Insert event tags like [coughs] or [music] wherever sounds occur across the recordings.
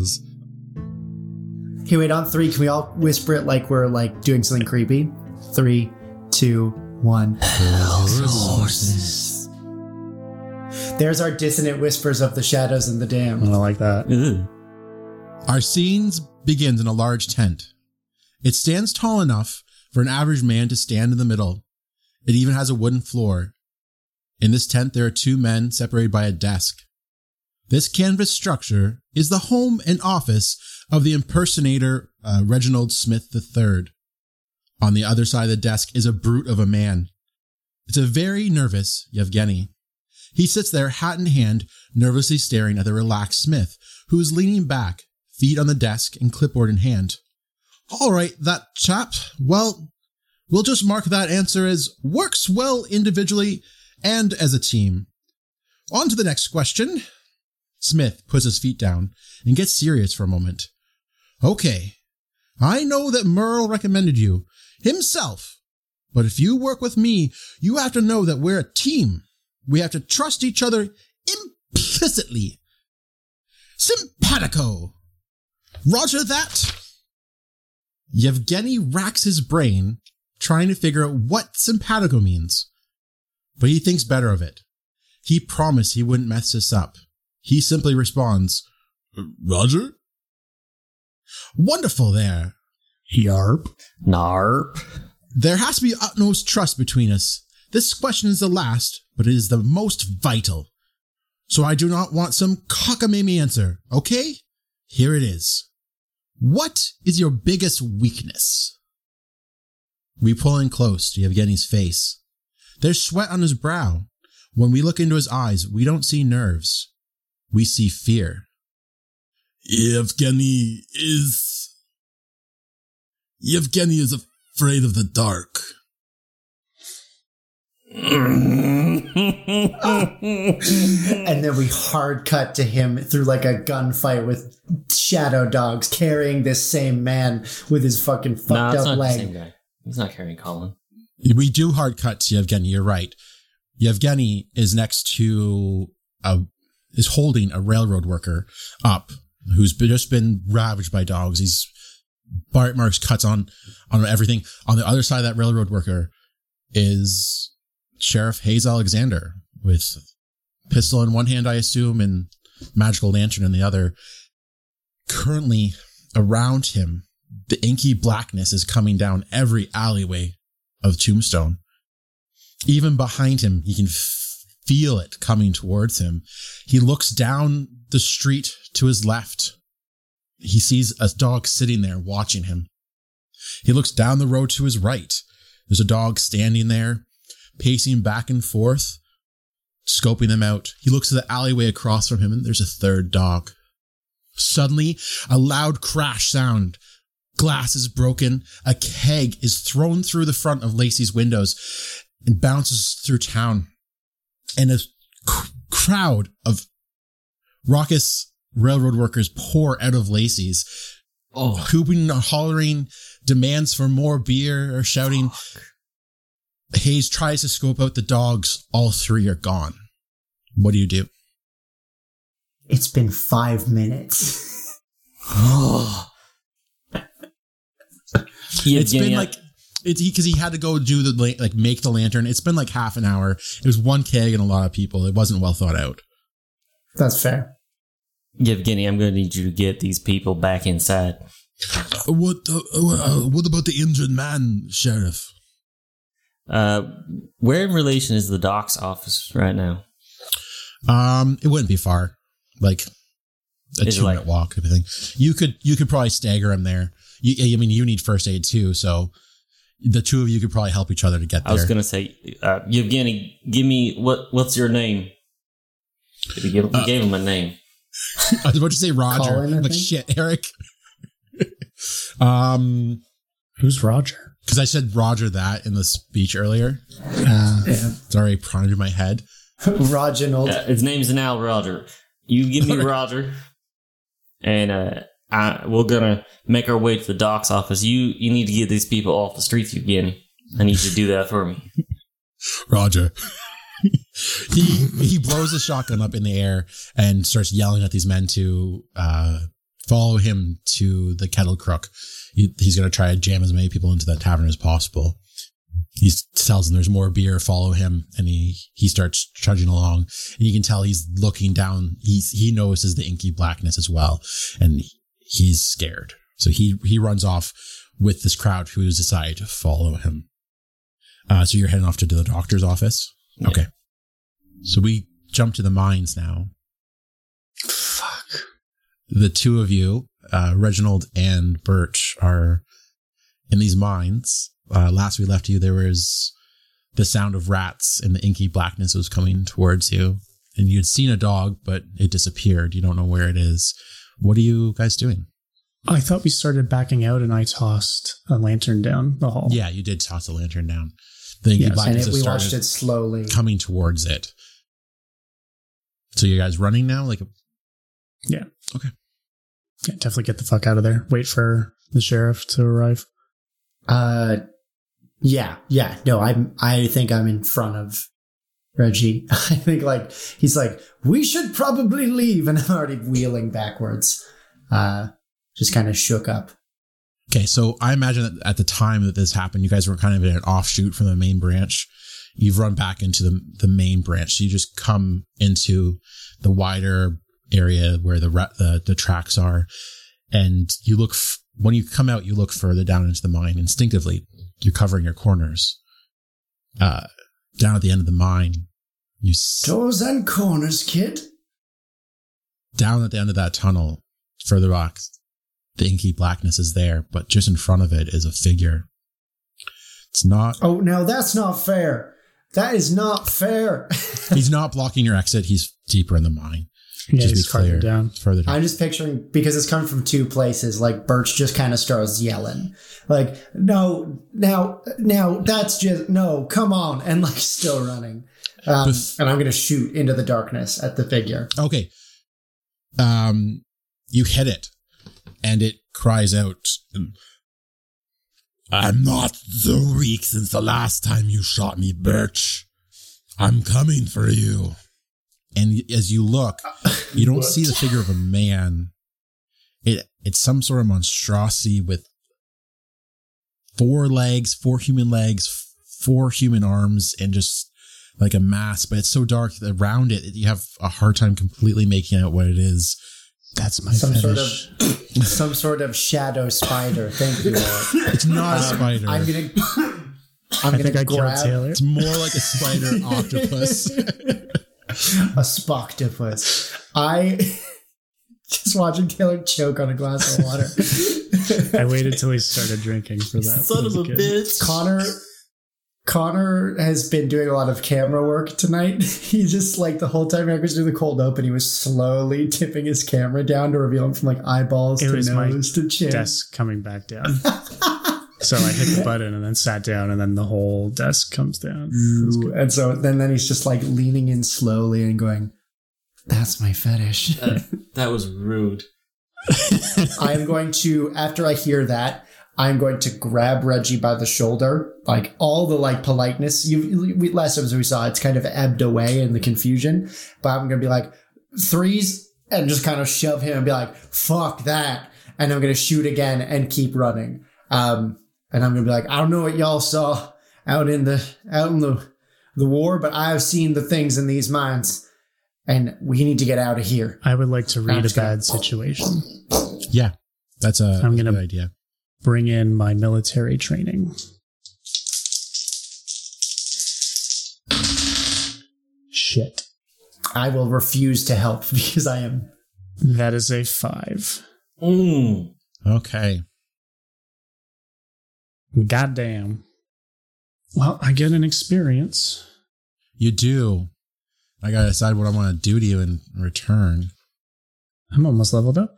horses. Hell's horses. Okay, wait, on three, can we all whisper it like we're like doing something creepy? Three, two, one. Hell's Horses. There's our dissonant whispers of the shadows and the I damned. don't like that. Ooh. Our scenes begins in a large tent. It stands tall enough for an average man to stand in the middle. It even has a wooden floor. In this tent, there are two men separated by a desk. This canvas structure is the home and office of the impersonator uh, Reginald Smith III. On the other side of the desk is a brute of a man. It's a very nervous Yevgeny. He sits there, hat in hand, nervously staring at the relaxed Smith, who is leaning back, feet on the desk and clipboard in hand. All right, that chap. Well, we'll just mark that answer as works well individually and as a team. On to the next question. Smith puts his feet down and gets serious for a moment. Okay, I know that Merle recommended you himself, but if you work with me, you have to know that we're a team. We have to trust each other implicitly. Simpatico. Roger that. Yevgeny racks his brain trying to figure out what simpatico means. But he thinks better of it. He promised he wouldn't mess this up. He simply responds, Roger? Wonderful there. Yarp. Narp. There has to be utmost trust between us. This question is the last, but it is the most vital. So I do not want some cockamamie answer, okay? Here it is. What is your biggest weakness? We pull in close to Yevgeny's face. There's sweat on his brow. When we look into his eyes, we don't see nerves. We see fear. Yevgeny is. Yevgeny is afraid of the dark. And then we hard cut to him through like a gunfight with shadow dogs carrying this same man with his fucking fucked nah, it's up not the leg. same guy. He's not carrying Colin. We do hard cut to Yevgeny. You're right. Yevgeny is next to a is holding a railroad worker up who's just been ravaged by dogs. He's bite marks, cuts on on everything. On the other side of that railroad worker is Sheriff Hayes Alexander with pistol in one hand, I assume, and magical lantern in the other. Currently, around him, the inky blackness is coming down every alleyway of Tombstone. Even behind him, he can feel it coming towards him. He looks down the street to his left. He sees a dog sitting there watching him. He looks down the road to his right. There's a dog standing there, pacing back and forth, scoping them out. He looks at the alleyway across from him, and there's a third dog. Suddenly, a loud crash sound. Glass is broken. A keg is thrown through the front of Lacey's windows and bounces through town. And a c- crowd of raucous railroad workers pour out of Lacey's, Oh, hooping and hollering demands for more beer or shouting. Hayes tries to scope out the dogs. All three are gone. What do you do? It's been five minutes. [laughs] it's been like it's because he, had to go do the like make the lantern. It's been like half an hour. It was one keg and a lot of people. It wasn't well thought out. That's fair. Yevgeny, I'm going to need you to get these people back inside. What uh, uh, what about the injured man, sheriff? Uh, where in relation is the doc's office right now? Um, it wouldn't be far, like a Is it two minute walk. I think you could you could probably stagger him there. You, I mean, you need first aid too, so the two of you could probably help each other to get there. I was going to say, uh, Yevgeny, give me what? What's your name? Did he give, Uh, gave him a name. [laughs] I was about to say Roger. Colin, like shit, Eric. [laughs] um, Who's Roger? because I said Roger that in the speech earlier. Uh, [laughs] Yeah. It's already primed in my head. Roger. Uh, his name's now Roger. You give me Roger, and uh, We're gonna make our way to the doc's office. You you need to get these people off the streets, Yevgeny. I need you to do that for me. [laughs] Roger. [laughs] he he blows his shotgun up in the air and starts yelling at these men to uh, follow him to the kettle crook. He, he's going to try to jam as many people into that tavern as possible. He tells them there's more beer, follow him, and he he starts trudging along. And you can tell he's looking down. He's he notices the inky blackness as well, and he's scared. So he he runs off with this crowd who has decided to follow him. Uh, so you're heading off to the doctor's office. Okay. So we jump to the mines now. Fuck. The two of you, uh, Reginald and Birch, are in these mines. Uh, last we left you, there was the sound of rats and the inky blackness was coming towards you. And you'd seen a dog, but it disappeared. You don't know where it is. What are you guys doing? I thought we started backing out and I tossed a lantern down the hall. Yeah, you did toss the lantern down. The inky Yes, and and it, we watched it slowly. coming towards it. So you guys running now? Like, a- yeah. Okay. Yeah, definitely get the fuck out of there. Wait for the sheriff to arrive. Uh, yeah, yeah. No, I'm. I think I'm in front of Reggie. [laughs] I think like he's like, we should probably leave, and I'm already wheeling backwards. Uh, just kind of shook up. okay, so I imagine that at the time that this happened, you guys were kind of in an offshoot from the main branch. You've run back into the the main branch. So you just come into the wider area where the the, the tracks are, and you look. F- when you come out, you look further down into the mine. Instinctively, you're covering your corners. Uh, down at the end of the mine, you s- Doors and corners, kid. down at the end of that tunnel, further back, the inky blackness is there, but just in front of it is a figure. It's not, Oh, now that's not fair. That is not fair. [laughs] he's not blocking your exit. He's deeper in the mine. Yeah, just be farther clear. down. Further down. I'm just picturing because it's coming from two places. Like Birch just kind of starts yelling, like, "No, now, now, that's just no, come on!" [laughs] and like still running. Um, Bef- and I'm gonna shoot into the darkness at the figure. Okay. Um, you hit it and it cries out. I'm not so weak since the last time you shot me, Birch. I'm coming for you. And as you look, [laughs] you don't see the figure of a man. It it's some sort of monstrosity with four legs, four human legs, four human arms, and just like a mass. But it's so dark that around it, you have a hard time completely making out what it is. That's my Some sort of [coughs] some sort of shadow spider. Thank you. Lord. [laughs] It's not a Um, spider. I'm gonna. [coughs] I'm I gonna think I killed grab Taylor. it's more like a spider [laughs] octopus. A spocktopus. I [laughs] just watching Taylor choke on a glass of water. I waited till he started drinking for that. Son of a kid. bitch. Connor Connor has been doing a lot of camera work tonight. [laughs] He just like the whole time Eric was doing the cold open, he was slowly tipping his camera down to reveal him from like eyeballs It to was my nose to chin. Desk coming back down. [laughs] so I hit the [laughs] button and then sat down, and then the whole desk comes down. That's. And so then then he's just like leaning in slowly and going, That's my fetish. That, that was rude. [laughs] I'm going to after I hear that, I'm going to grab Reggie by the shoulder, like all the like politeness. You we, last episode we saw it's kind of ebbed away in the confusion, but I'm gonna be like threes and just kind of shove him and be like fuck that, and I'm gonna shoot again and keep running. Um, and I'm gonna be like I don't know what y'all saw out in the out in the the war, but I've seen the things in these mines, and we need to get out of here. I would like to read a just gonna- bad situation. yeah, that's a, I'm a gonna- good idea. Bring in my military training. Shit. I will refuse to help [laughs] because I am That is a five. Mm. Okay. Goddamn. Well, I get an experience. You do. I gotta decide what I want to do to you in return. I'm almost leveled up.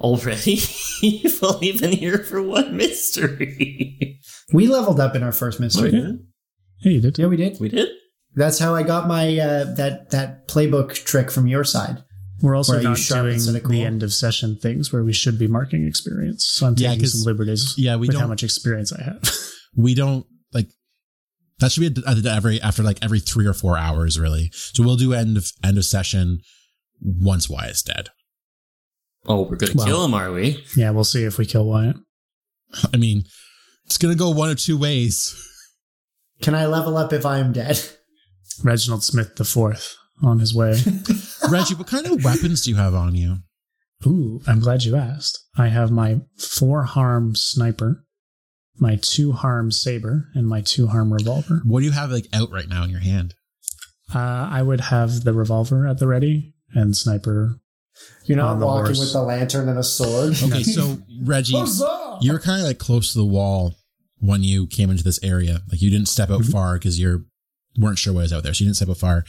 Already? You've only been here for one mystery. We leveled up in our first mystery. Okay. Yeah, you did. Yeah, we did. We did? That's how I got my uh, that that playbook trick from your side. We're also Where not doing instead the end of session things where we should be marking experience. So I'm Yeah, some liberties yeah, we with how don't- much experience I have. [laughs] We don't like That should be a, a- every after like every three or four hours, really. So we'll do end of end of session once Wyatt's dead. Oh, we're gonna Well- kill him, are we? Yeah, we'll see if we kill Wyatt. [laughs] I mean, it's gonna go one of two ways. Can I level up if I am dead? Reginald Smith the fourth on his way. [laughs] Reggie, what kind of weapons do you have on you? Ooh, I'm glad you asked. I have my four harm sniper, my two harm saber, and my two harm revolver. What do you have like out right now in your hand? Uh, I would have the revolver at the ready and sniper. You're not walking horse. with a lantern and a sword. [laughs] Okay, so Reggie, you were kind of like close to the wall when you came into this area. Like you didn't step out Mhm. far because you're weren't sure what was out there, so you didn't step out fire.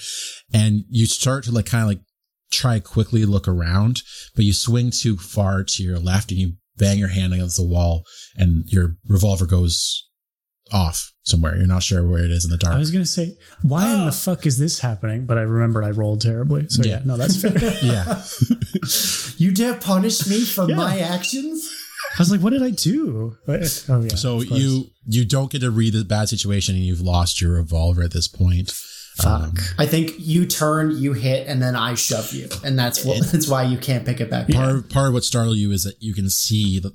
And you start to like kind of like try quickly look around, but you swing too far to your left and you bang your hand against the wall, and your revolver goes off somewhere. You're not sure where it is in the dark. I was gonna say, why in the ah. fuck is this happening? But I remembered I rolled terribly. So yeah, Yeah. no, that's fair. [laughs] yeah. [laughs] You dare punish me for Yeah. my actions? I was like, what did I do? Oh yeah. So of course. you you don't get to read the bad situation, and you've lost your revolver at this point. Um, I think you turn, you hit, and then I shove you, and that's what. [laughs] That's why you can't pick it back. up. part part of what startled you is that you can see the,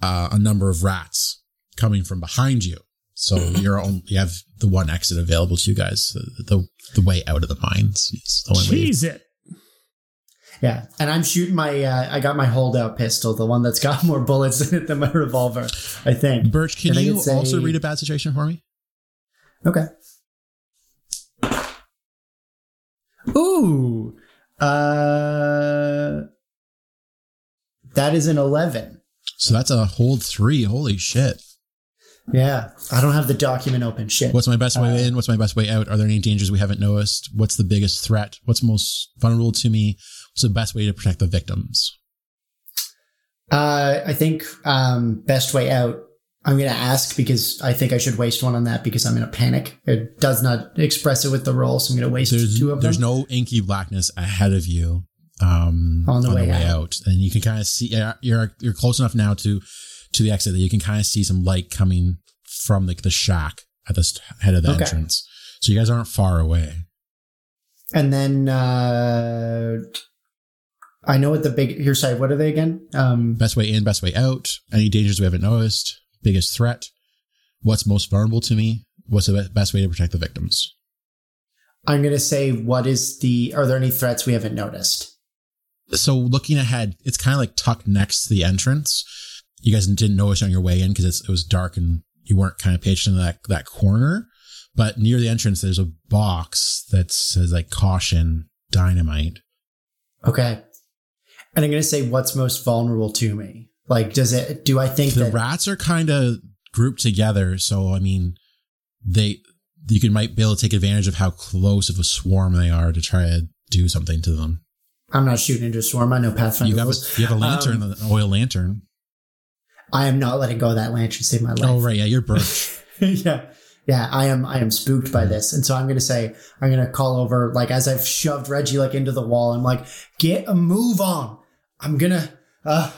uh, a number of rats coming from behind you. So [laughs] you're only, you have the one exit available to you guys. The the, the way out of the mines. is the only way. It. Yeah, and I'm shooting my. Uh, I got my holdout pistol, the one that's got [laughs] more bullets in it than my revolver. I think. Birch, can think you a- also read a bad situation for me? Okay. Ooh. Uh. That is an eleven. So that's a hold three. Holy shit! Yeah, I don't have the document open. Shit. What's my best way Uh, in? What's my best way out? Are there any dangers we haven't noticed? What's the biggest threat? What's most vulnerable to me? What's the best way to protect the victims? Uh, I think um, best way out. I'm going to ask because I think I should waste one on that because I'm in a panic. It does not express it with the roll, so I'm going to waste There's two of there's them. There's no inky blackness ahead of you um, On the way out. out, and you can kind of see you're you're close enough now to to the exit that you can kind of see some light coming from like the shack at the head of the Okay. entrance. So you guys aren't far away. and then uh, I know what the big here. Sorry, what are they again? Um, Best way in, best way out. Any dangers we haven't noticed? Biggest threat? What's most vulnerable to me? What's the best way to protect the victims? I'm going to say what is the? Are there any threats we haven't noticed? So looking ahead, it's kind of like tucked next to the entrance. You guys didn't notice on your way in because it was dark and you weren't kind of patient in that that corner. But near the entrance, there's a box that says like caution dynamite. Okay, and I'm going to say what's most vulnerable to me. Like, does it? Do I think The that? rats are kind of grouped together, so I mean, they you can might be able to take advantage of how close of a swarm they are to try to do something to them. I'm not shooting into a swarm. I know Pathfinder You have a, you have a lantern, Um, an oil lantern. I am not letting go of that lantern. to Save my life. Oh right, yeah, you're birch. [laughs] yeah. Yeah, I am I am spooked by this. And so I'm gonna say I'm gonna call over like as I've shoved Reggie like into the wall, I'm like, get a move on. I'm gonna uh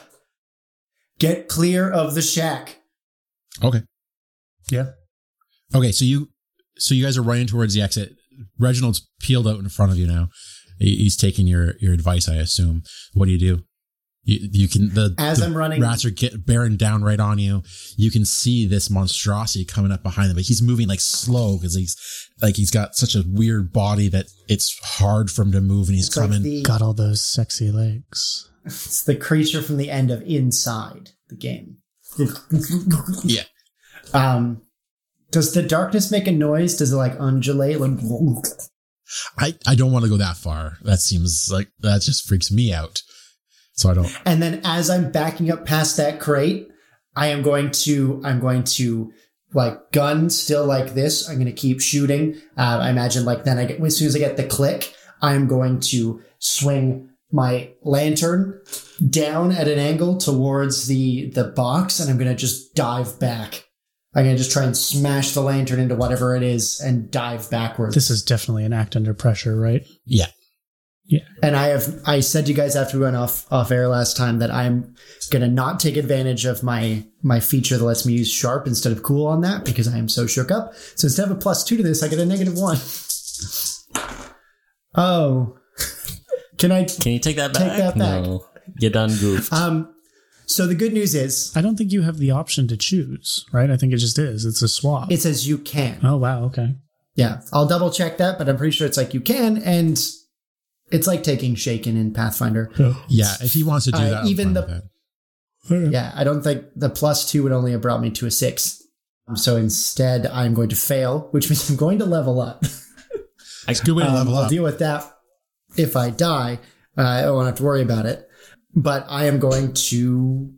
get clear of the shack. okay. Yeah. Okay, so you so you guys are running towards the exit. Reginald's peeled out in front of you now. He's taking your your advice, I assume. What do you do? You, you can the, As the I'm running rats are get bearing down right on you. You can see this monstrosity coming up behind him, but he's moving like slow because he's like he's got such a weird body that it's hard for him to move, and he's it's like coming. the Got all those sexy legs. It's the creature from the end of Inside the game. yeah, Um does the darkness make a noise? Does it like undulate? I I don't want to go that far. That seems like that just freaks me out. So I don't. And then as I'm backing up past that crate, I am going to, I'm going to like gun still like this. I'm going to keep shooting. Uh, I imagine like then I get, as soon as I get the click, I'm going to swing my lantern down at an angle towards the, the box and I'm going to just dive back. I'm going to just try and smash the lantern into whatever it is and dive backwards. This is definitely an act under pressure, right? Yeah. Yeah. And I have I said to you guys after we went off off air last time that I'm gonna not take advantage of my my feature that lets me use sharp instead of cool on that because I am so shook up. So instead of a plus two to this, I get a negative one. oh. Can I Can you take that back? Take that back. No. You done goofed. um so the good news is I don't think you have the option to choose, right? I think it just is. It's a swap. it says you can. oh wow, okay. Yeah. I'll double check that, but I'm pretty sure it's like you can and it's like taking shaken in Pathfinder. Yeah, if he wants to do Uh, that, even the- with. Yeah, I don't think the plus two would only have brought me to a six. So instead, I'm going to fail, which means I'm going to level up. it's a good way to Um, level I'll up. deal with that if I die. Uh, I won't have to worry about it. But I am going to,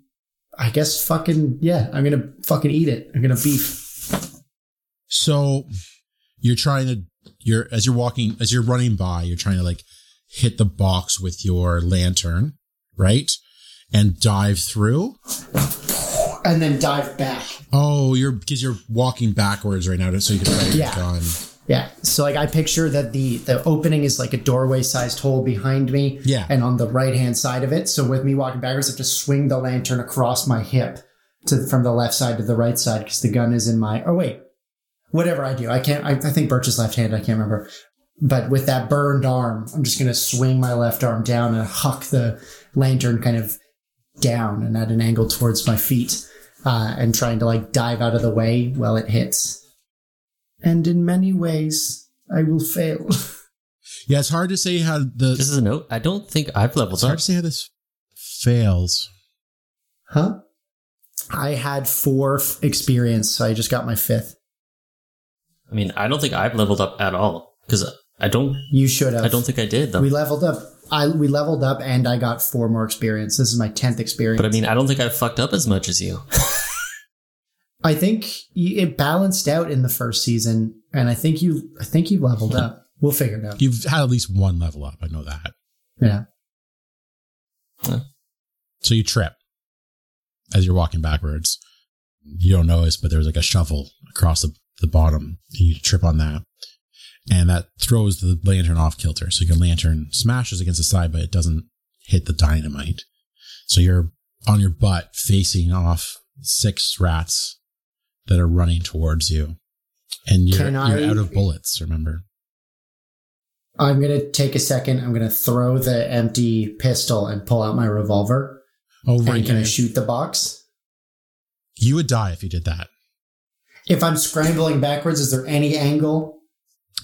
I guess, fucking yeah. I'm gonna fucking eat it. I'm gonna beef. So you're trying to you're as you're walking as you're running by, you're trying to like hit the box with your lantern, right? And dive through. And then dive back. Oh, you're because you're walking backwards right now, so you can fire Yeah. your gun. Yeah. So like I picture that the the opening is like a doorway sized hole behind me. Yeah. And on the right hand side of it. So with me walking backwards, I have to swing the lantern across my hip to from the left side to the right side because the gun is in my. Oh wait, whatever I do, I can't. I, I think Birch is left handed. I can't remember. But with that burned arm, I'm just gonna swing my left arm down and huck the lantern kind of down and at an angle towards my feet, uh, and trying to like dive out of the way while it hits. And in many ways, I will fail. [laughs] Yeah, it's hard to say how the This is a note. I don't think I've leveled it's hard up. to say how this fails. huh? I had four f- experience, so I just got my fifth. I mean, I don't think I've leveled up at all because I don't. You should have. I don't think I did though. we leveled up. I we leveled up, and I got four more experience. This is my tenth experience. But I mean, I don't think I've fucked up as much as you. [laughs] I think it balanced out in the first season, and I think you, I think you leveled up. We'll figure it out. You've had at least one level up. I know that. Yeah. So you trip as you're walking backwards. You don't notice, but there's like a shovel across the, the bottom. You trip on that. And that throws the lantern off kilter. So your lantern smashes against the side, but it doesn't hit the dynamite. So you're on your butt facing off six rats that are running towards you. And you're, I- you're out of bullets, remember? I'm gonna take a second. I'm gonna throw the empty pistol and pull out my revolver. Oh, And right. can I shoot the box? You would die if you did that. If I'm scrambling backwards, is there any angle?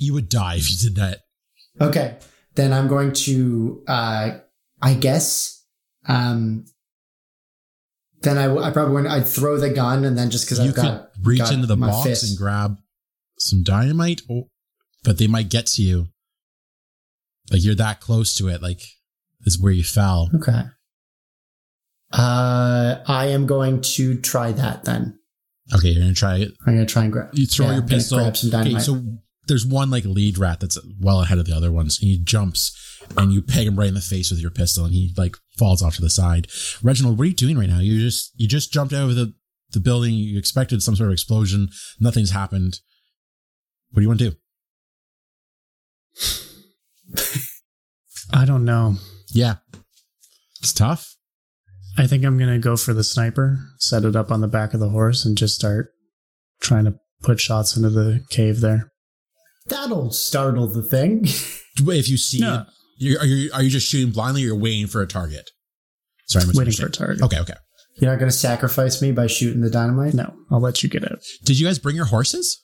You would die if you did that. Okay, then I'm going to, uh, I guess, um, then I, I probably wouldn't, I'd throw the gun and then just because you I've could got reach got into the box fist. and grab some dynamite, or, but they might get to you. Like you're that close to it. Like this is where you fell. Okay. Uh, I am going to try that then. Okay, you're gonna try it. I'm gonna try and grab. You throw Yeah, your pistol. Grab some Okay, dynamite. so there's one like lead rat that's well ahead of the other ones, and he jumps and you peg him right in the face with your pistol, and he like falls off to the side. Reginald, what are you doing right now? You just you just jumped out of the the building. You expected some sort of explosion. Nothing's happened. What do you want to do? I don't know. Yeah, it's tough. I think I'm gonna go for the sniper, set it up on the back of the horse, and just start trying to put shots into the cave there. That'll startle the thing. If you see No. it, you're, are you are you just shooting blindly? or You're waiting for a target. Sorry, I'm Waiting for a target. Okay, okay. You're not gonna sacrifice me by shooting the dynamite. No, I'll let you get out. Did you guys bring your horses?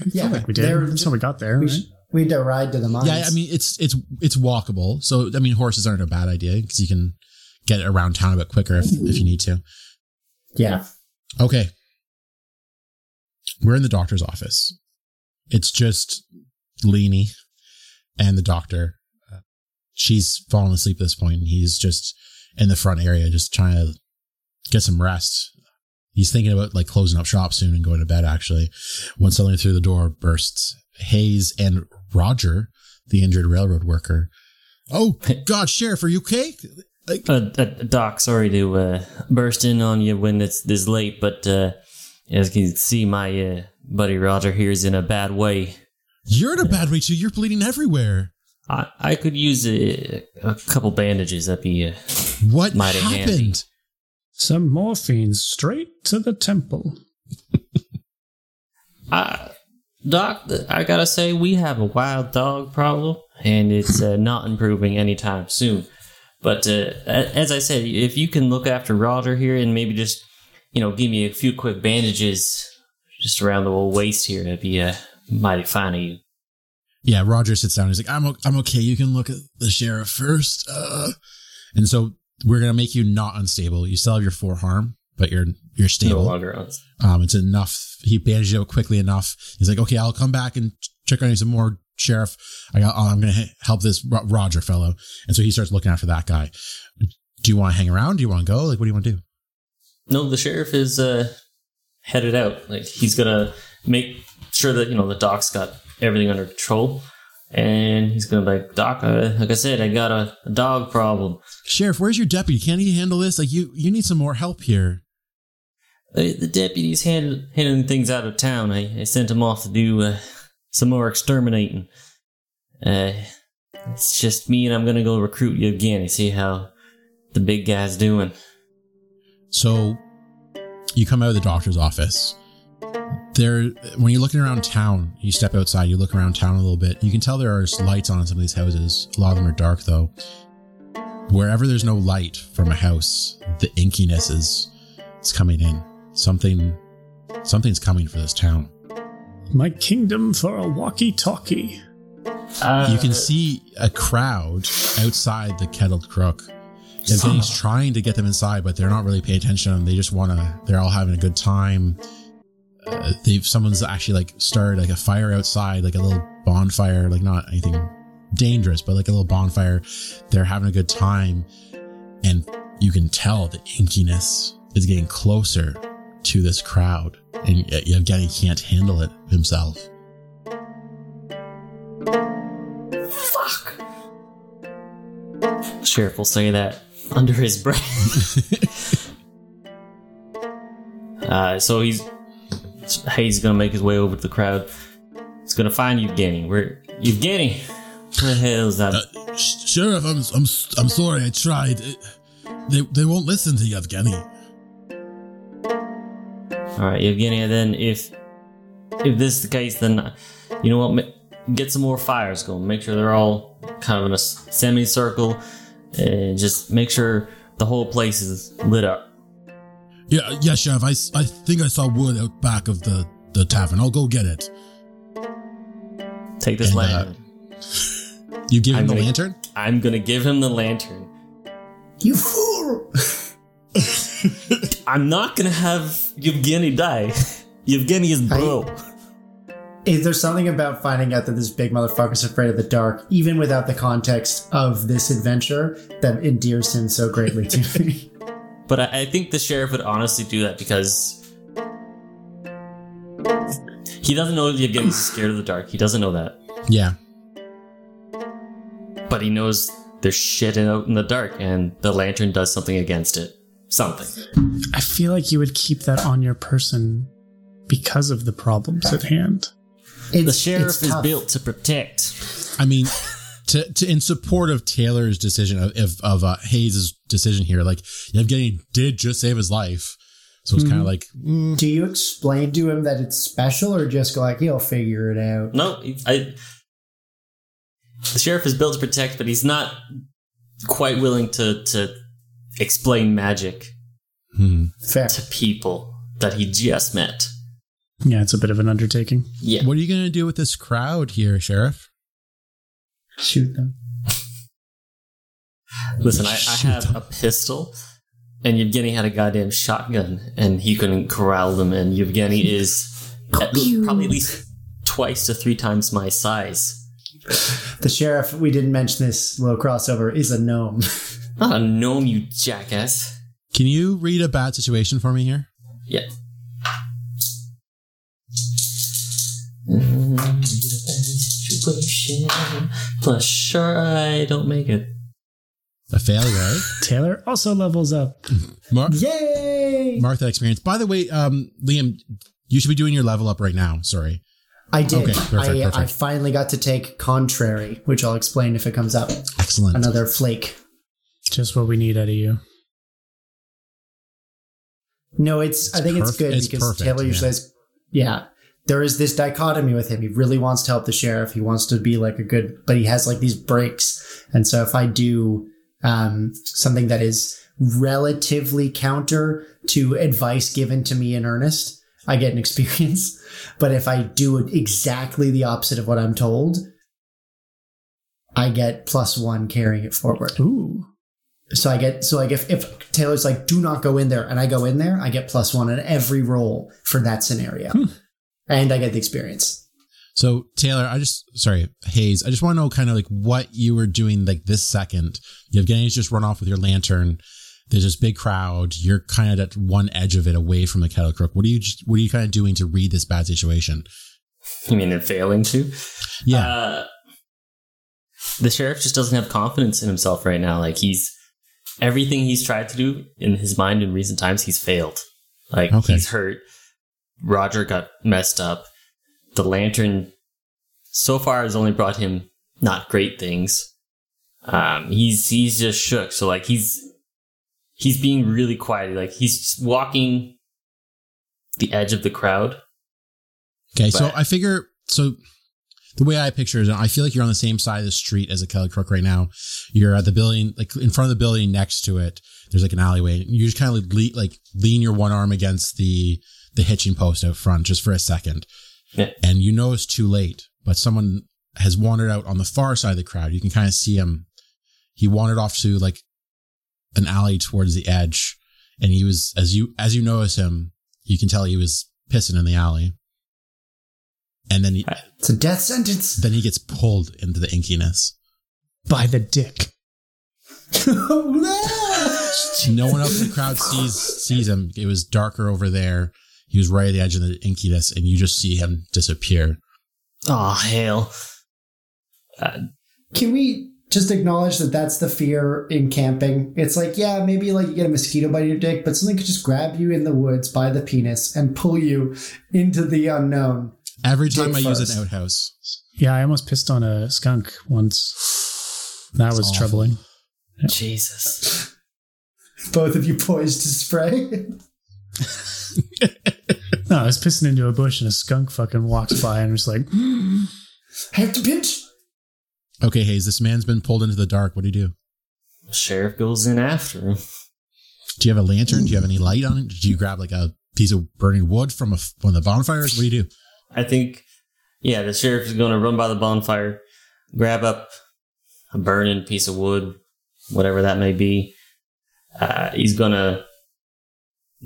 I Yeah, like we did. they're- That's how we got there. We, right? we had to ride to the mines. Yeah, I mean it's it's it's walkable. So I mean horses aren't a bad idea because you can get around town a bit quicker if, if you need to. yeah. Okay. We're in the doctor's office. It's just Leanie and the doctor. She's fallen asleep at this point, and he's just in the front area, just trying to get some rest. He's thinking about like closing up shop soon and going to bed. Actually, when suddenly through the door bursts Hayes and Roger, the injured railroad worker. Oh [laughs] God, Sheriff, are you okay? Like, Uh, uh, Doc, sorry to uh, burst in on you when it's this late, but uh, as you can see, my uh, buddy Roger here is in a bad way. you're in a bad way too. You're bleeding everywhere. I, I could use a, a couple bandages. That'd be. Uh, What Mighty happened? handy. Some morphine straight to the temple. uh, Doc, I gotta say, we have a wild dog problem, and it's uh, not improving anytime soon. But uh, as I said, if you can look after Roger here and maybe just, you know, give me a few quick bandages just around the old waist here, that'd be uh, mighty fine of you. Yeah, Roger sits down. He's like, "I'm I'm okay. You can look at the sheriff first. Uh, and so we're gonna make you not unstable. You still have your four harm, but you're you're stable. No longer on. Um, it's enough. He bandaged it up quickly enough. He's like, okay, I'll come back and check on you some more, sheriff. I got, I'm going to help this Roger fellow. And so he starts looking after that guy. Do you want to hang around? Do you want to go? Like, what do you want to do? No, the sheriff is uh, headed out. Like he's gonna make sure that you know the doc's got everything under control, and he's gonna be like, Doc, uh, like I said, I got a, a dog problem. Sheriff, where's your deputy? Can't he handle this? Like, you, you need some more help here. Uh, the deputy's hand, handling things out of town. I, I sent him off to do uh, some more exterminating. Uh, it's just me, and I'm gonna go recruit you again and see how the big guy's doing. So you come out of the doctor's office. There, when you're looking around town, you step outside, you look around town a little bit. You can tell there are lights on in some of these houses. A lot of them are dark though. Wherever there's no light from a house, the inkiness is, is coming in. Something, something's coming for this town. My kingdom for a walkie-talkie. Uh, You can see a crowd outside the Kettled Crook. and he's trying to get them inside, but they're not really paying attention. They just want to. They're all having a good time. Uh, they've someone's actually like started like a fire outside, like a little bonfire, like not anything dangerous, but like a little bonfire. They're having a good time, and you can tell the inkiness is getting closer to this crowd, and Yevgeny can't handle it himself. fuck. Sheriff will say that under his breath. [laughs] uh, so he's Hayes is gonna make his way over to the crowd. He's gonna find Evgeny. Where Evgeny? Where the hell is that? Uh, sh- Sheriff, I'm I'm I'm sorry. I tried. It- they they won't listen to Yevgeny. All right, Evgeny. Then if if this is the case, then you know what? Get some more fires going. Make sure they're all kind of in a semicircle, and just make sure the whole place is lit up. Yeah, yeah, Sheriff. I think I saw wood out back of the the tavern. I'll go get it. Take this And, uh, lantern. [laughs] You give him I'm the gonna- lantern. I'm gonna give him the lantern. You fool! [laughs] I'm not gonna have Yevgeny die. Yevgeny is bro. Is there something about finding out that this big motherfucker is afraid of the dark, even without the context of this adventure, that endears him so greatly to me? [laughs] But I, I think the sheriff would honestly do that because he doesn't know Yevgeny's scared of the dark. He doesn't know that, Yeah, but he knows there's shit out in the dark, and the lantern does something against it. Something. I feel like you would keep that on your person because of the problems at hand. It's, The sheriff it's is tough. built to protect. I mean, to, to in support of Taylor's decision of of, of uh, Hayes' decision here, like Yevgeny did just save his life, so it's kind of like mm, Do you explain to him that it's special, or just go like he'll figure it out? No, I. The sheriff is built to protect, but he's not quite willing to to explain magic hmm. Fair. to people that he just met. Yeah, it's a bit of an undertaking. Yeah. What are you gonna do with this crowd here, Sheriff? Shoot them. Listen, I, I Shoot have a pistol, and Yevgeny had a goddamn shotgun, and he couldn't corral them. And Yevgeny is at least, probably at least twice to three times my size. The sheriff, we didn't mention this little crossover, is a gnome. Not a gnome, you jackass. Can you read a bad situation for me here? Yeah. Situation. Plus, sure, I don't make it. A failure, eh? [laughs] Taylor also levels up. Mar- Yay! Martha experience. By the way, um, Liam, you should be doing your level up right now. Sorry. I did. Okay, perfect, I, perfect. I finally got to take contrary, which I'll explain if it comes up. Excellent. Another flake. Just what we need out of you. No, it's. I think it's good it's because perfect, Taylor yeah. usually "Yeah." There is this dichotomy with him. He really wants to help the sheriff. He wants to be like a good, but he has like these breaks. And so if I do um, something that is relatively counter to advice given to me in earnest, I get an experience. [laughs] But if I do exactly the opposite of what I'm told, I get plus one carrying it forward. Ooh. So I get so like if, if Taylor's like, do not go in there, and I go in there, I get plus one on every roll for that scenario. And I get the experience. So Taylor, I just sorry, Hayes, I just want to know kind of like what you were doing like this second. You have Yevgeny's just run off with your lantern. There's this big crowd. You're kind of at one edge of it away from the kettle crook. What are you just, what are you kind of doing to read this bad situation? You mean in failing to? Yeah. Uh, the sheriff just doesn't have confidence in himself right now. Like he's everything he's tried to do in his mind in recent times, he's failed. Like Okay. he's hurt. Roger got messed up. The lantern so far has only brought him not great things. Um, he's he's just shook. So like he's he's being really quiet. Like he's walking the edge of the crowd. Okay, so I figure so the way I picture it, I feel like you're on the same side of the street as a Kelly Crook right now. You're at the building, like in front of the building next to it. There's like an alleyway. And you just kind of like, le- like lean your one arm against the the hitching post out front just for a second, Yeah. and you know it's too late. But someone has wandered out on the far side of the crowd. You can kind of see him. He wandered off to like an alley towards the edge, and he was as you as you notice him, you can tell he was pissing in the alley. And then he, It's a death sentence. then he gets pulled into the inkiness. By the dick. [laughs] Oh, no one else in the crowd sees sees him. It was darker over there. He was right at the edge of the inkiness, and you just see him disappear. Oh hell! Uh, Can we just acknowledge that that's the fear in camping? It's like, yeah, maybe like you get a mosquito bite your dick, but something could just grab you in the woods by the penis and pull you into the unknown. Every time Dick I use an outhouse, Yeah, I almost pissed on a skunk once. That was awful. troubling. Jesus. Both of you poised to spray. [laughs] No, I was pissing into a bush and a skunk fucking walks by and was like, I have to pinch. okay, Hayes, this man's been pulled into the dark. What do you do? The sheriff goes in after him. Do you have a lantern? Do you have any light on it? Do you grab like a piece of burning wood from a, one of the bonfires? What do you do? I think, yeah, the sheriff is going to run by the bonfire, grab up a burning piece of wood, whatever that may be. Uh, he's going to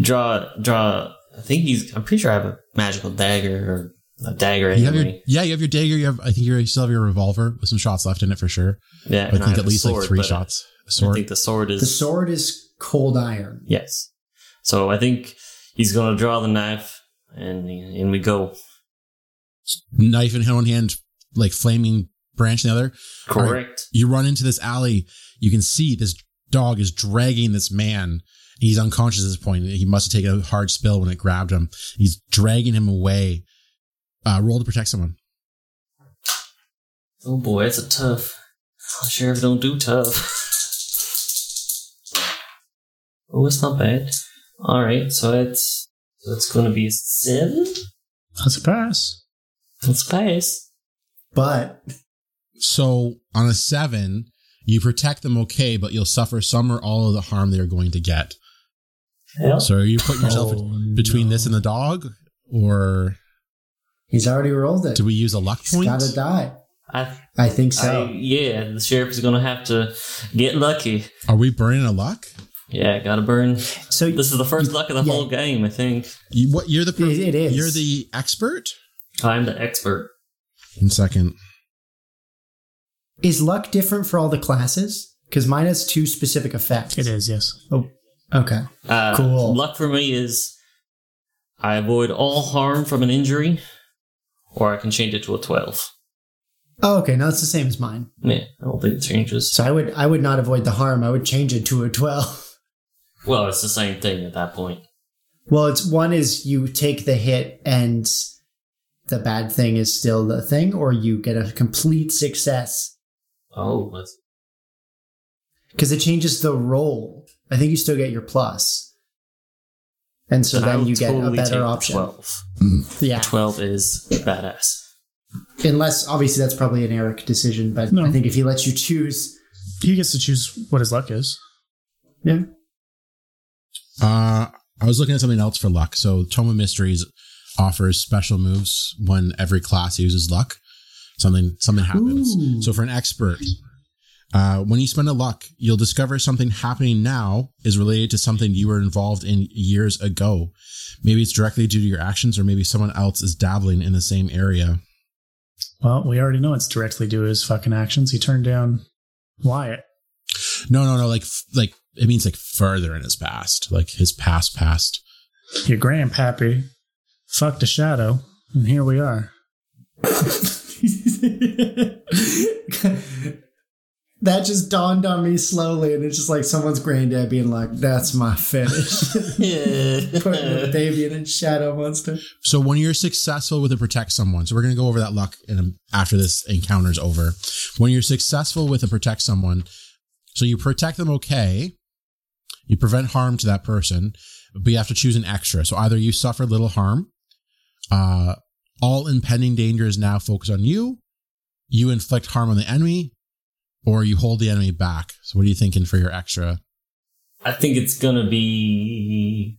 draw, draw. I think he's. I'm pretty sure I have a magical dagger or a dagger You have your yeah, you have your dagger. You have I think you still have your revolver with some shots left in it for sure. yeah, I and think have at a least like three shots. A I sword. think the sword is The sword is cold iron. yes. So I think he's going to draw the knife, and and we go. knife in one hand, like flaming branch in the other. All right. Correct. You run into this alley. You can see this dog is dragging this man. He's unconscious at this point. He must have taken a hard spill when it grabbed him. He's dragging him away. Uh, roll to protect someone. Oh boy, that's a tough. Sheriff don't do tough. Oh, it's not bad. All right, so it's so it's going to be a seven. that's a pass. That's pass. But So on a seven, you protect them okay, but you'll suffer some or all of the harm they're going to get. Hell, So are you putting yourself Oh, between no. this and the dog, or he's already rolled it. do we use a luck He's point? gotta die. I, I think so. I, yeah, the sheriff is going to have to get lucky. Are we burning a luck? Yeah, got to burn. so This is the first luck of the Yeah. whole game, I think. You, what? You're the per- It- it is. You're the expert. I'm the expert. In second. Is luck different for all the classes? Because mine has two specific effects. It is, yes. Oh, okay. Uh, Cool. Luck for me is I avoid all harm from an injury, or I can change it to a twelve. Oh, okay. Now it's the same as mine. Yeah, I don't think it changes. So I would I would not avoid the harm. I would change it to a twelve. [laughs] Well, it's the same thing at that point. Well, it's one is you take the hit and the bad thing is still the thing, or you get a complete success Oh, that's because it changes the role. I think you still get your plus, and so I then would you get a totally take better option. Twelve. Yeah, Twelve is badass. unless obviously that's probably an Eric decision, but No. I think if he lets you choose, He gets to choose what his luck is. yeah, Uh, I was looking at something else for luck. So Tome of Mysteries offers special moves when every class uses luck. Something something happens. Ooh. So for an expert, uh, when you spend a luck, you'll discover something happening now is related to something you were involved in years ago. Maybe it's directly due to your actions, or maybe someone else is dabbling in the same area. Well, we already know it's directly due to his fucking actions. He turned down Wyatt. No, no, no. Like, like it means like further in his past, like his past, past. Your grandpappy fucked a shadow, and here we are. [laughs] [laughs] that just dawned on me slowly, and it's just like someone's granddad being like, "That's my fetish." Yeah. [laughs] Putting a [laughs] baby in a shadow monster. So when you're successful with a protect someone, so we're going to go over that luck in after this encounter's over. When you're successful with a protect someone, so you protect them okay, you prevent harm to that person, but you have to choose an extra. So either you suffer little harm, uh, all impending danger is now focused on you, you inflict harm on the enemy, or you hold the enemy back. So what are you thinking for your extra? I think it's gonna be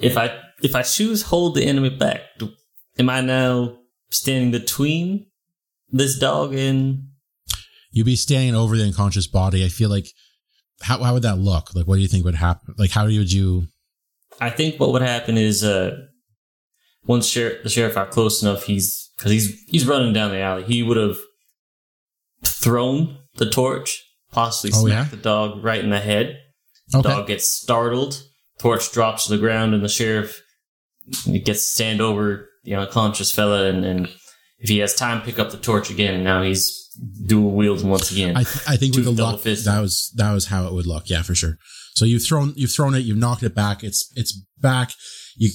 if I if I choose hold the enemy back. Am I now standing between this dog and? You'd be standing over the unconscious body. I feel like how how would that look? Like what do you think would happen? Like how would you I think what would happen is uh, once sheriff, the sheriff got close enough, he's because he's he's running down the alley. He would have thrown the torch, possibly Oh, smacked yeah? the dog right in the head. Okay. Dog gets startled. Torch drops to the ground, and the sheriff gets to stand over the unconscious fella, and, and if he has time, pick up the torch again. And now he's dual wielding once again. I, th- I think with the luck, fists. that was that was how it would look. Yeah, for sure. So you've thrown you've thrown it, you've knocked it back. It's it's back. You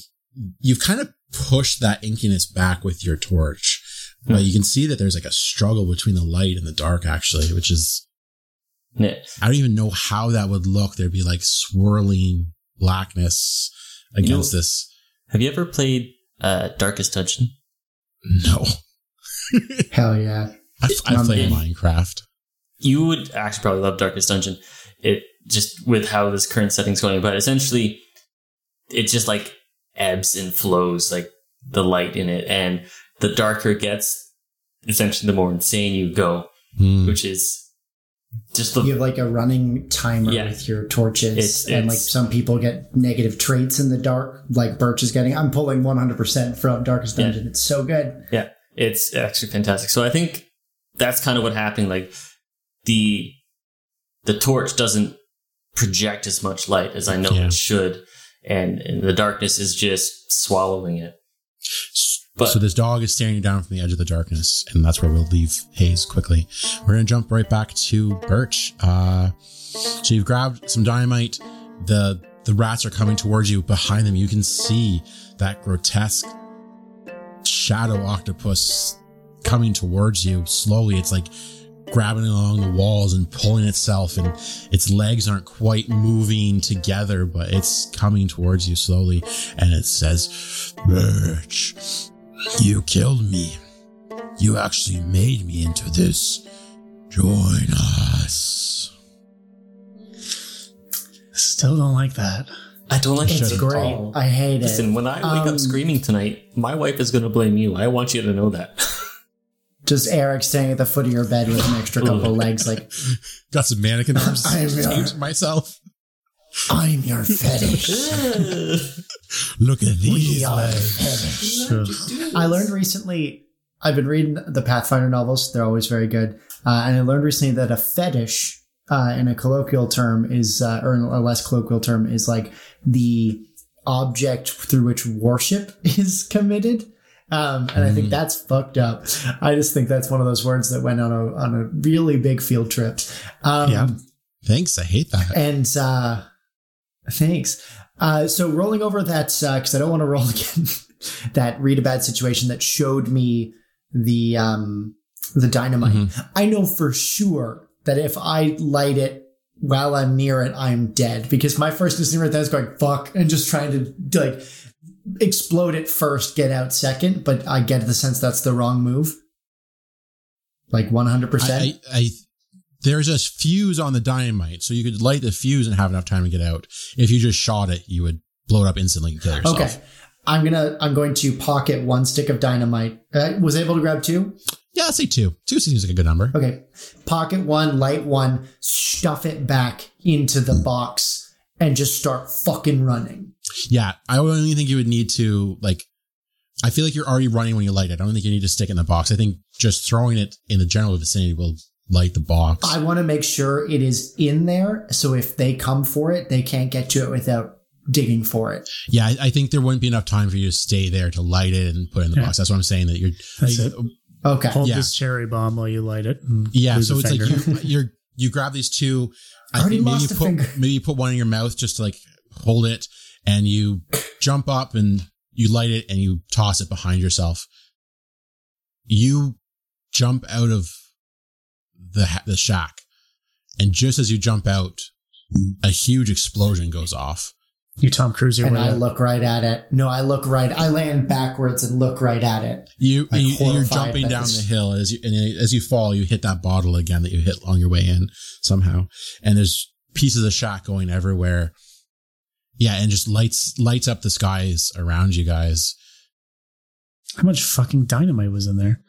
you've kind of pushed that inkiness back with your torch. Hmm. But you can see that there's like a struggle between the light and the dark, actually, which is Yeah. I don't even know how that would look. There'd be like swirling blackness against You know- this. Have you ever played uh, Darkest Dungeon? No, [laughs] Hell yeah. I've, I've played yeah. Minecraft. you would actually probably love Darkest Dungeon. It just with how this current setting's going, but essentially, it just like ebbs and flows, like the light in it, and the darker it gets, essentially, the more insane you go, Hmm. which is just the You have like a running timer Yeah. with your torches, It's- and like some people get negative traits in the dark. Like Birch is getting. I'm pulling 100% from Darkest Yeah. Dungeon. It's so good. Yeah, it's actually fantastic. So I think that's kind of what happened. Like the the torch doesn't project as much light as I know Yeah. it should, and, and the darkness is just swallowing it. But so this dog is staring you down from the edge of the darkness, and that's where we'll leave Hayes quickly. We're gonna jump right back to Birch. Uh, so you've grabbed some dynamite. The the rats are coming towards you. Behind them, you can see that grotesque shadow octopus coming towards you slowly. It's like grabbing along the walls and pulling itself, and its legs aren't quite moving together, but it's coming towards you slowly. And it says, Birch, you killed me. You actually made me into this. Join us. Still don't like that. I don't like It's it at great. all. I hate it. Listen, when I wake Um, up screaming tonight, my wife is going to blame you. I want you to know that. [laughs] Just Eric staying at the foot of your bed with an extra couple legs, like [laughs] Got some mannequin arms. [laughs] I'm myself. I'm your fetish. [laughs] Look at We these are legs. fetish. I learned recently. I've been reading the Pathfinder novels; they're always very good. Uh, and I learned recently that a fetish, uh, in a colloquial term, is uh, or in a less colloquial term, is like the object through which worship [laughs] is committed. Um, and I think that's fucked up. I just think that's one of those words that went on a on a really big field trip. Um, Yeah. Thanks. I hate that. and uh thanks Uh, so rolling over that because I don't want to roll [laughs] again. that read a bad situation that showed me the um the dynamite. Mhm. I know for sure that if I light it while I'm near it, I'm dead because my first instinct right then is going fuck and just trying to like explode it first, get out second. But I get the sense that's the wrong move. Like 100. percent I, I, I there's a fuse on the dynamite, so you could light the fuse and have enough time to get out. If you just shot it, you would blow it up instantly and kill yourself. Okay. I'm gonna I'm going to pocket one stick of dynamite. Uh, was I able to grab two? Yeah, I'll say two. Two seems like a good number. Okay. Pocket one, light one, stuff it back into the box, and just start fucking running. Yeah, I only think you would need to like. I feel like you're already running when you light it. I don't think you need to stick it in the box. I think just throwing it in the general vicinity will light the box. I want to make sure it is in there, so if they come for it, they can't get to it without digging for it. yeah, I, I think there wouldn't be enough time for you to stay there to light it and put it in the Yeah. box. That's what I'm saying. That you're. That's it. Okay. Hold Yeah. this cherry bomb while you light it. Yeah, so a it's like you [laughs] you're you grab these two. I Already think maybe you lost a put finger. maybe you put one in your mouth just to like hold it, and you jump up and you light it and you toss it behind yourself. You jump out of the ha- the shack, and just as you jump out, a huge explosion goes off. you Tom Cruise your and I out. look right at it. No, I look right. I land backwards and look right at it. You, Like you and you're jumping down the hill as you and as you fall, you hit that bottle again that you hit on your way in somehow, and there's pieces of shack going everywhere. Yeah, and just lights lights up the skies around you guys. How much fucking dynamite was in there?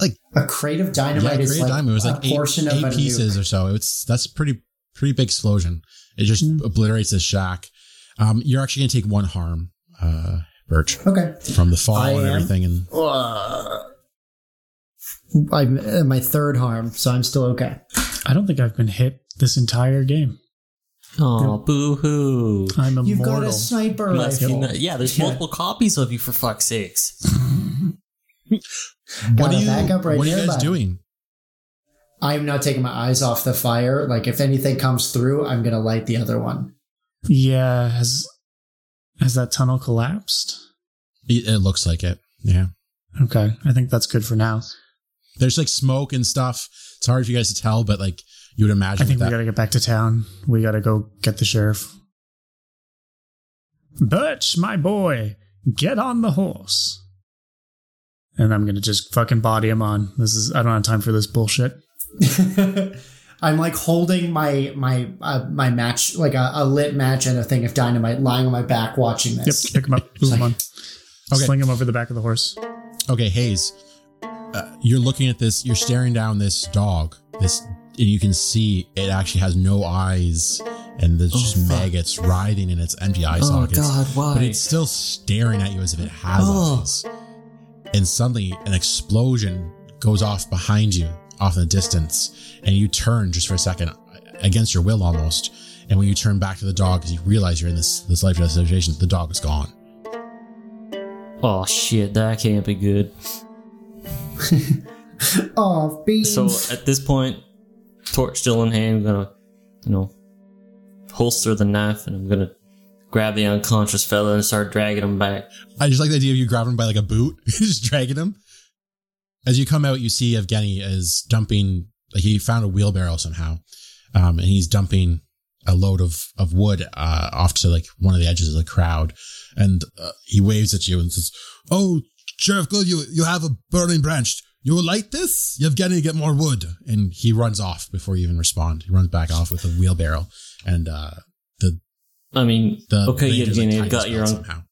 Like a crate of dynamite yeah, is Great like Diamond was a like eight, portion of eight a pieces nuke. or so. It's that's pretty pretty big explosion. It just Hmm. Mm. obliterates the shack. Um, you're actually gonna take one harm, uh, Birch, Okay. from the fall I and am? everything, and I'm uh, my third harm, so I'm still okay. I don't think I've been hit this entire game. Oh, boo hoo. I'm immortal. You've got a sniper rifle. not- yeah, there's Yeah. multiple copies of you for fuck's sakes. [laughs] what are you backup right what are you guys bud. doing? I'm not taking my eyes off the fire. Like if anything comes through, I'm gonna light the other one. yeah, has has that tunnel collapsed? It, it looks like it. Yeah. Okay, I think that's good for now. There's like smoke and stuff. It's hard for you guys to tell, but like you would imagine I think that. we gotta get back to town. We gotta go get the sheriff. Butch, my boy, get on the horse. And I'm gonna just fucking body him on. This is I don't have time for this bullshit. [laughs] I'm like holding my my uh, my match, like a, a lit match and a thing of dynamite, lying on my back watching this. Yep, pick him up, move him on. Okay. Sling him over the back of the horse. okay, Hayes, uh, you're looking at this. You're staring down this dog. This, and you can see it actually has no eyes, and there's Oh, just fuck. maggots writhing in its empty eye Oh sockets. god, But it's still staring at you as if it has Oh. eyes. And suddenly, an explosion goes off behind you, off in the distance, and you turn just for a second, uh, against your will almost. And when you turn back to the dog, because you realize you're in this this life death situation, the dog is gone. Oh shit, that can't be good. [laughs] Oh, beans. So at this point, torch still in hand, I'm gonna, you know, holster the knife and I'm gonna grab the unconscious fella and start dragging him back. I just like the idea of you grabbing him by like a boot, [laughs] just dragging him. As you come out, you see Evgeny is dumping, like he found a wheelbarrow somehow, um, and he's dumping a load of, of wood uh, off to like one of the edges of the crowd. And uh, he waves at you and says, Oh, Sheriff Good, you, you have a burning branch. You will light this? Yevgeny, get more wood. And he runs off before you even respond. He runs back off with a wheelbarrow. And uh, I mean, the okay, blade is, like, Evgeny, tied I've got your un- somehow.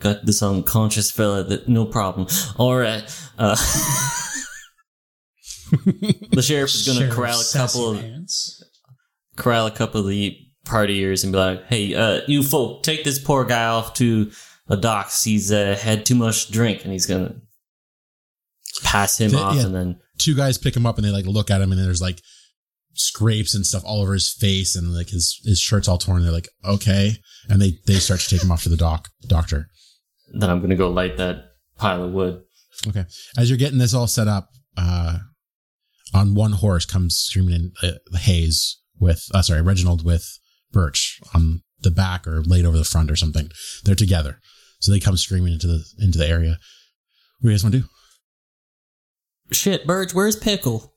got this unconscious fella that no problem. All right, uh, [laughs] the sheriff is gonna corral a couple of Pants. corral a couple of the partiers and be like, "Hey, uh, you folk, take this poor guy off to the docks. He's uh, had too much drink, and he's gonna pass him off, yeah. and then two guys pick him up and they like look at him and there's like scrapes and stuff all over his face and like his his shirt's all torn. They're like, okay, and they they start to take him off to the doc doctor. then I'm gonna go light that pile of wood." Okay, as you're getting this all set up, uh, on one horse comes screaming in uh, Hayes with uh, sorry Reginald with Birch on the back or laid over the front or something. They're together. So they come screaming into the into the area. What do you guys want to do? Shit, Birch, where's Pickle?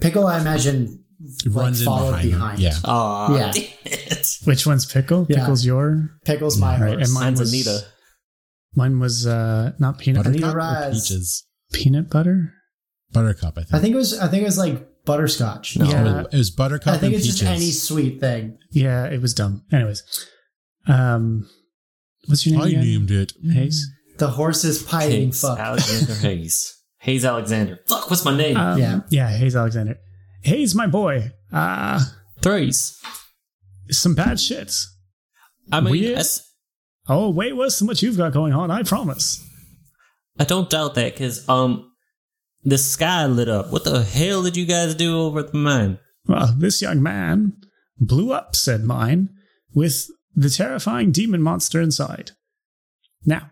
Pickle, I imagine, It like, runs in followed behind. behind. Yeah. Aw, [laughs] Yeah. Which one's Pickle? Yeah. Pickle's your. Pickle's my Right, horse. and mine Mine's was Anita. Mine was uh not peanut Buttercup Anita or peaches? peanut butter. Buttercup, I think. I think it was. I think it was like butterscotch. No. Yeah. It was buttercup I think and it's peaches. just any sweet thing. Yeah, it was dumb. Anyways, um, what's your name? I again? named it. Hayes. The horse is pie fuck. Alexander Hayes. Hayes Alexander. Fuck, what's my name? Um, Yeah. yeah, Hayes Alexander. Hayes, my boy. Uh Threes. some bad shit. I mean, Weird. Oh, way worse than what you've got going on. I promise. I don't doubt that because um, the sky lit up. What the hell did you guys do over at the mine? Well, this young man blew up, said mine, with the terrifying demon monster inside. Now,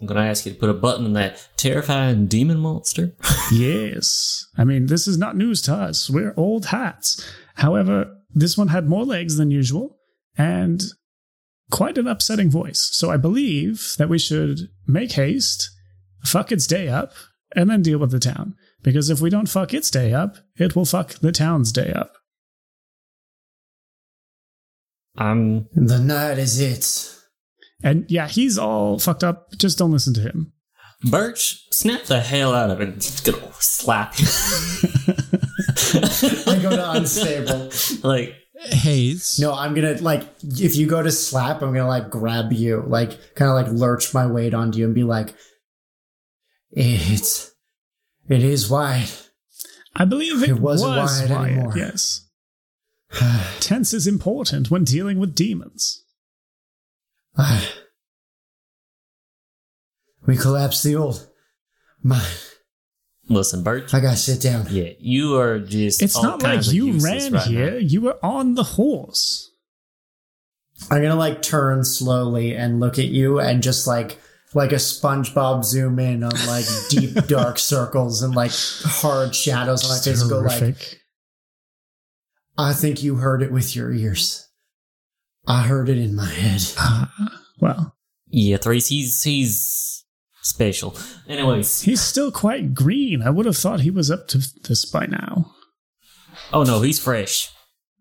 I'm gonna ask you to put a button on that terrifying demon monster. [laughs] yes, I mean, this is not news to us. We're old hats. However, this one had more legs than usual and quite an upsetting voice. So I believe that we should make haste, fuck its day up, and then deal with the town. Because if we don't fuck its day up, it will fuck the town's day up. I'm The night is it. And yeah, he's all fucked up. Just don't listen to him. Birch. Snap the hell out of it. It's gonna slap you. [laughs] [laughs] I go to unstable. like Hayes. No, I'm gonna like if you go to slap, I'm gonna like grab you, like kind of like lurch my weight onto you and be like, "It's, it is wide." I believe it, It wasn't was wide wide, anymore. Yes. [sighs] Tense is important when dealing with demons. [sighs] we collapsed the old. My, listen, Bert. I gotta sit down. Yeah, you are just. It's all not like of you ran right here. now. You were on the horse. I'm gonna like turn slowly and look at you and just like like a SpongeBob zoom in on like [laughs] deep dark circles and like hard shadows on my face go like, I think you heard it with your ears. I heard it in my head. Ah, well, Yeah, Threes. He's he's special. Anyways, he's still quite green. I would have thought he was up to this by now. oh no, he's fresh.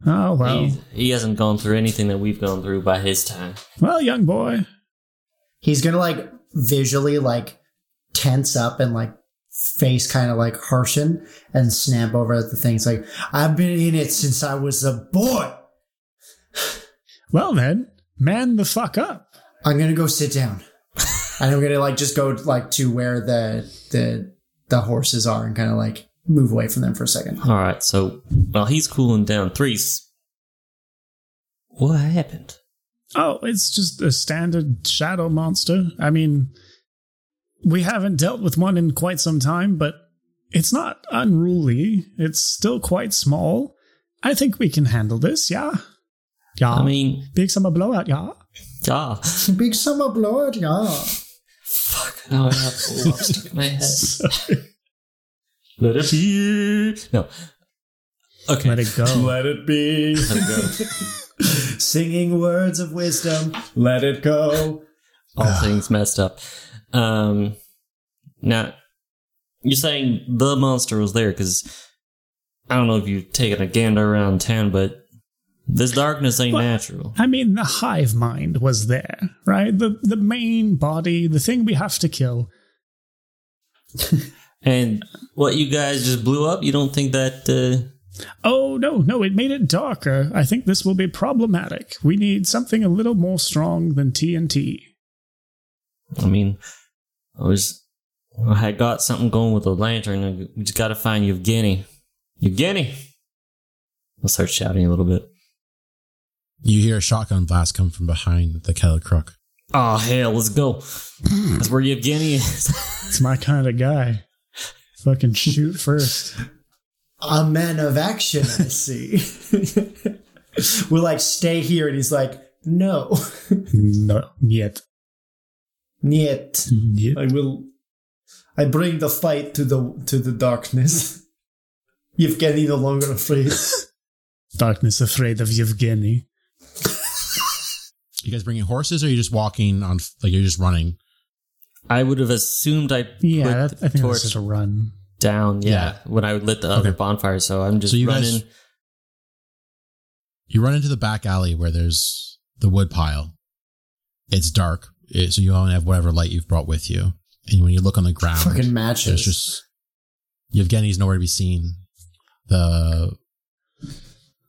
Oh, well. He, he hasn't gone through anything that we've gone through by his time. Well, young boy. He's gonna like visually like tense up and like face kind of like harshen and snap over at the things like I've been in it since I was a boy. Well, then, man the fuck up. I'm gonna go sit down. and I'm gonna like just go like to where the the the horses are and kind of like move away from them for a second. All right, so while he's cooling down, Threes. What happened? Oh, it's just a standard shadow monster. I mean, we haven't dealt with one in quite some time, but it's not unruly. It's still quite small. I think we can handle this, yeah? Yeah. I mean, big summer blowout, yeah? Yeah. Big summer blowout, yeah. fuck. No, I have a lot stuck in my head. [laughs] Let it be. No. Okay. Let it go. Let it be. Let it go. [laughs] Singing words of wisdom. Let it go. All things messed up. Um, now you're saying the monster was there because I don't know if you've taken a gander around town, but this darkness ain't What? natural. I mean, the hive mind was there, right? The the main body, the thing we have to kill. [laughs] And what you guys just blew up? You don't think that? Uh, Oh no, no, it made it darker. I think this will be problematic. We need something a little more strong than TNT. I mean, I was I had got something going with the lantern. We just got to find Evgeny. Evgeny. I'll start shouting a little bit. You hear a shotgun blast come from behind the kettle crook. Oh hell, let's go. That's where Evgeny is. It's my kind of guy. Fucking shoot first. A man of action, I see. [laughs] We're like, stay here. And he's like, no. [laughs] No, yet. Niet. Yet. I will. I bring the fight to the to the darkness. [laughs] Yevgeny no longer afraid. Darkness afraid of Yevgeny. You guys bringing horses, or are you just walking on? Like you're just running? I would have assumed I Yeah, put that, the I think torch that's just a run. down. Yeah, Yeah. when I lit the other Okay. bonfire. So I'm just So you running. guys- You run into the back alley where there's the wood pile. It's dark, it- so you only have whatever light you've brought with you. And when you look on the ground, Fucking matches. there's just Yevgeny's nowhere to be seen. The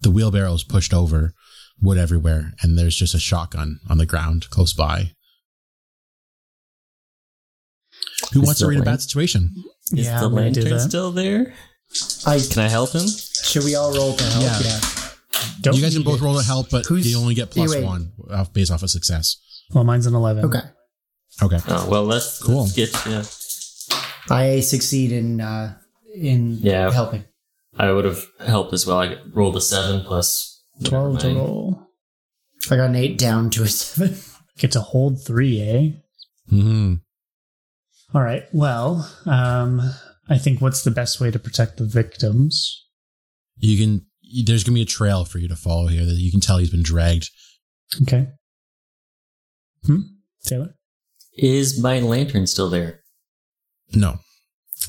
the wheelbarrow is pushed over, wood everywhere, and there's just a shotgun on the ground close by. Who Is wants to the read a bad situation? Is yeah, the I'm gonna do lantern still there? I Can I help him? should we all roll to help? Yeah. Yeah. Don't you guys can both it. roll to help, but Who's- you only get plus wait, wait. one off based off of success. Well, mine's an 11. Okay. Okay. Oh well, let's, Cool. let's get yeah. I succeed in uh in Yeah. helping. I would have helped as well. I rolled a seven plus 12 whatever total. I got an eight down to a seven. [laughs] Get to hold three, eh? hmm All right. Well, um, I think what's the best way to protect the victims? You can. There's gonna be a trail for you to follow here that you can tell he's been dragged. Okay. Hmm? Taylor? Is my lantern still there? No,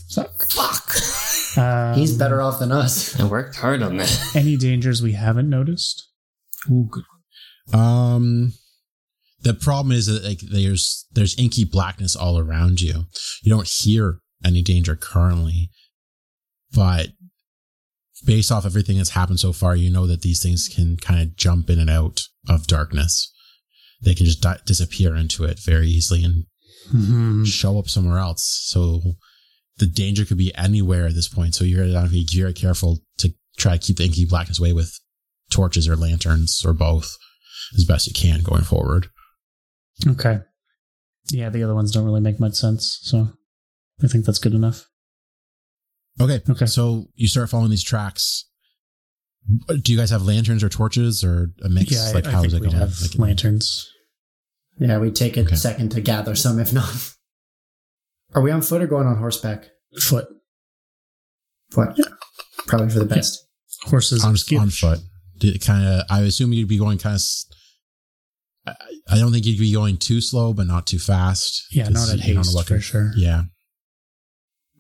Suck. Fuck! [laughs] Um, He's better off than us. I worked hard on that. [laughs] Any dangers we haven't noticed? Ooh, good. Um, the problem is that like there's there's inky blackness all around you. You don't hear any danger currently, but based off everything that's happened so far, you know that these things can kind of jump in and out of darkness. They can just di- disappear into it very easily and Hmm. show up somewhere else. So the danger could be anywhere at this point. So you're going to be very careful to try to keep the inky blackness away with torches or lanterns or both as best you can going forward. Okay. Yeah, the other ones don't really make much sense, so I think that's good enough. Okay. Okay. So you start following these tracks. Do you guys have lanterns or torches or a mix? yeah, like I, I how think is it we going? have Like, lanterns. Yeah, we take a Okay. second to gather some, if not. Are we on foot or going on horseback? Foot. Foot. Probably for the best. Horses on, on foot. Kind of. I assume you'd be going kind of. I, I don't think you'd be going too slow, but not too fast. Yeah, not at you don't know haste what for could- sure. Yeah.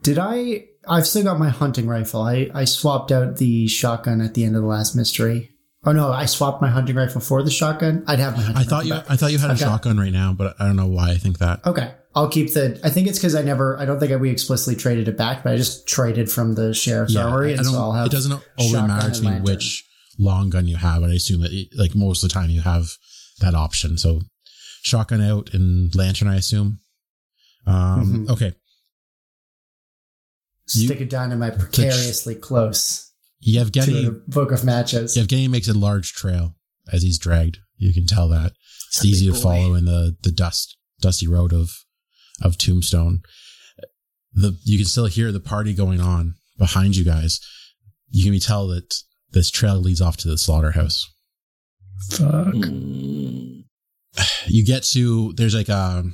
Did I? I've still got my hunting rifle. I, I swapped out the shotgun at the end of the last mystery. Oh no, I swapped my hunting rifle for the shotgun. I'd have my hunting I thought you. back. I thought you had a I've got- shotgun right now, but I don't know why I think that. Okay, I'll keep the. I think it's because I never. I don't think we explicitly traded it back, but I just traded from the sheriff's armory, I and don't, so I'll have. it doesn't shotgun matter to me lantern. which long gun you have, but I assume that it, like most of the time you have that option. So shotgun out and lantern, I assume. Um, Mhm. Okay, you- stick a dynamite precariously close to Yevgeny. the book of matches. Yevgeny makes a large trail as he's dragged. You can tell that it's a easy to follow in the the dust dusty road of of Tombstone. The you can still hear the party going on behind you guys. You can be tell that this trail leads off to the slaughterhouse. Fuck. [sighs] You get to there's like a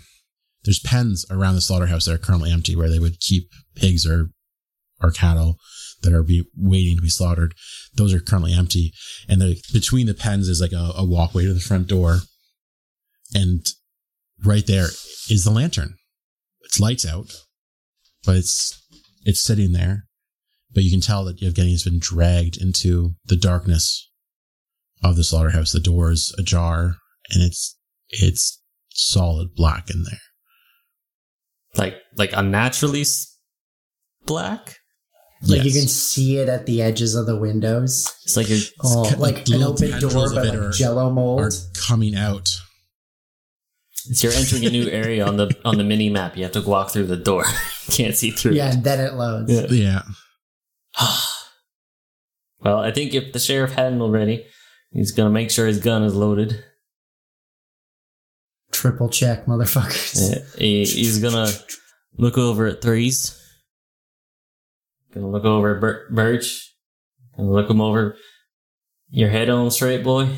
there's pens around the slaughterhouse that are currently empty where they would keep pigs or or cattle that are be waiting to be slaughtered. Those are currently empty, and the, between the pens is like a, a walkway to the front door, and right there is the lantern. It's lights out, but it's it's sitting there. But you can tell that Yevgeny has been dragged into the darkness of the slaughterhouse. The door is ajar, and it's it's solid black in there. like like unnaturally s- black. Like you can see it at the edges of the windows. It's like you're. Oh, kind of like like an open door, of but like Jello mold. are coming out. It's you're entering a new area on the on the mini map. You have to walk through the door. [laughs] Can't see through. yeah, it. and then it loads. Yeah. Yeah. [sighs] well, I think if the sheriff hadn't already, he's gonna make sure his gun is loaded. Triple check, motherfuckers. Yeah, he- he's gonna look over at threes. Gonna look over at Bir- Birch. Gonna look him over. Your head on straight, boy.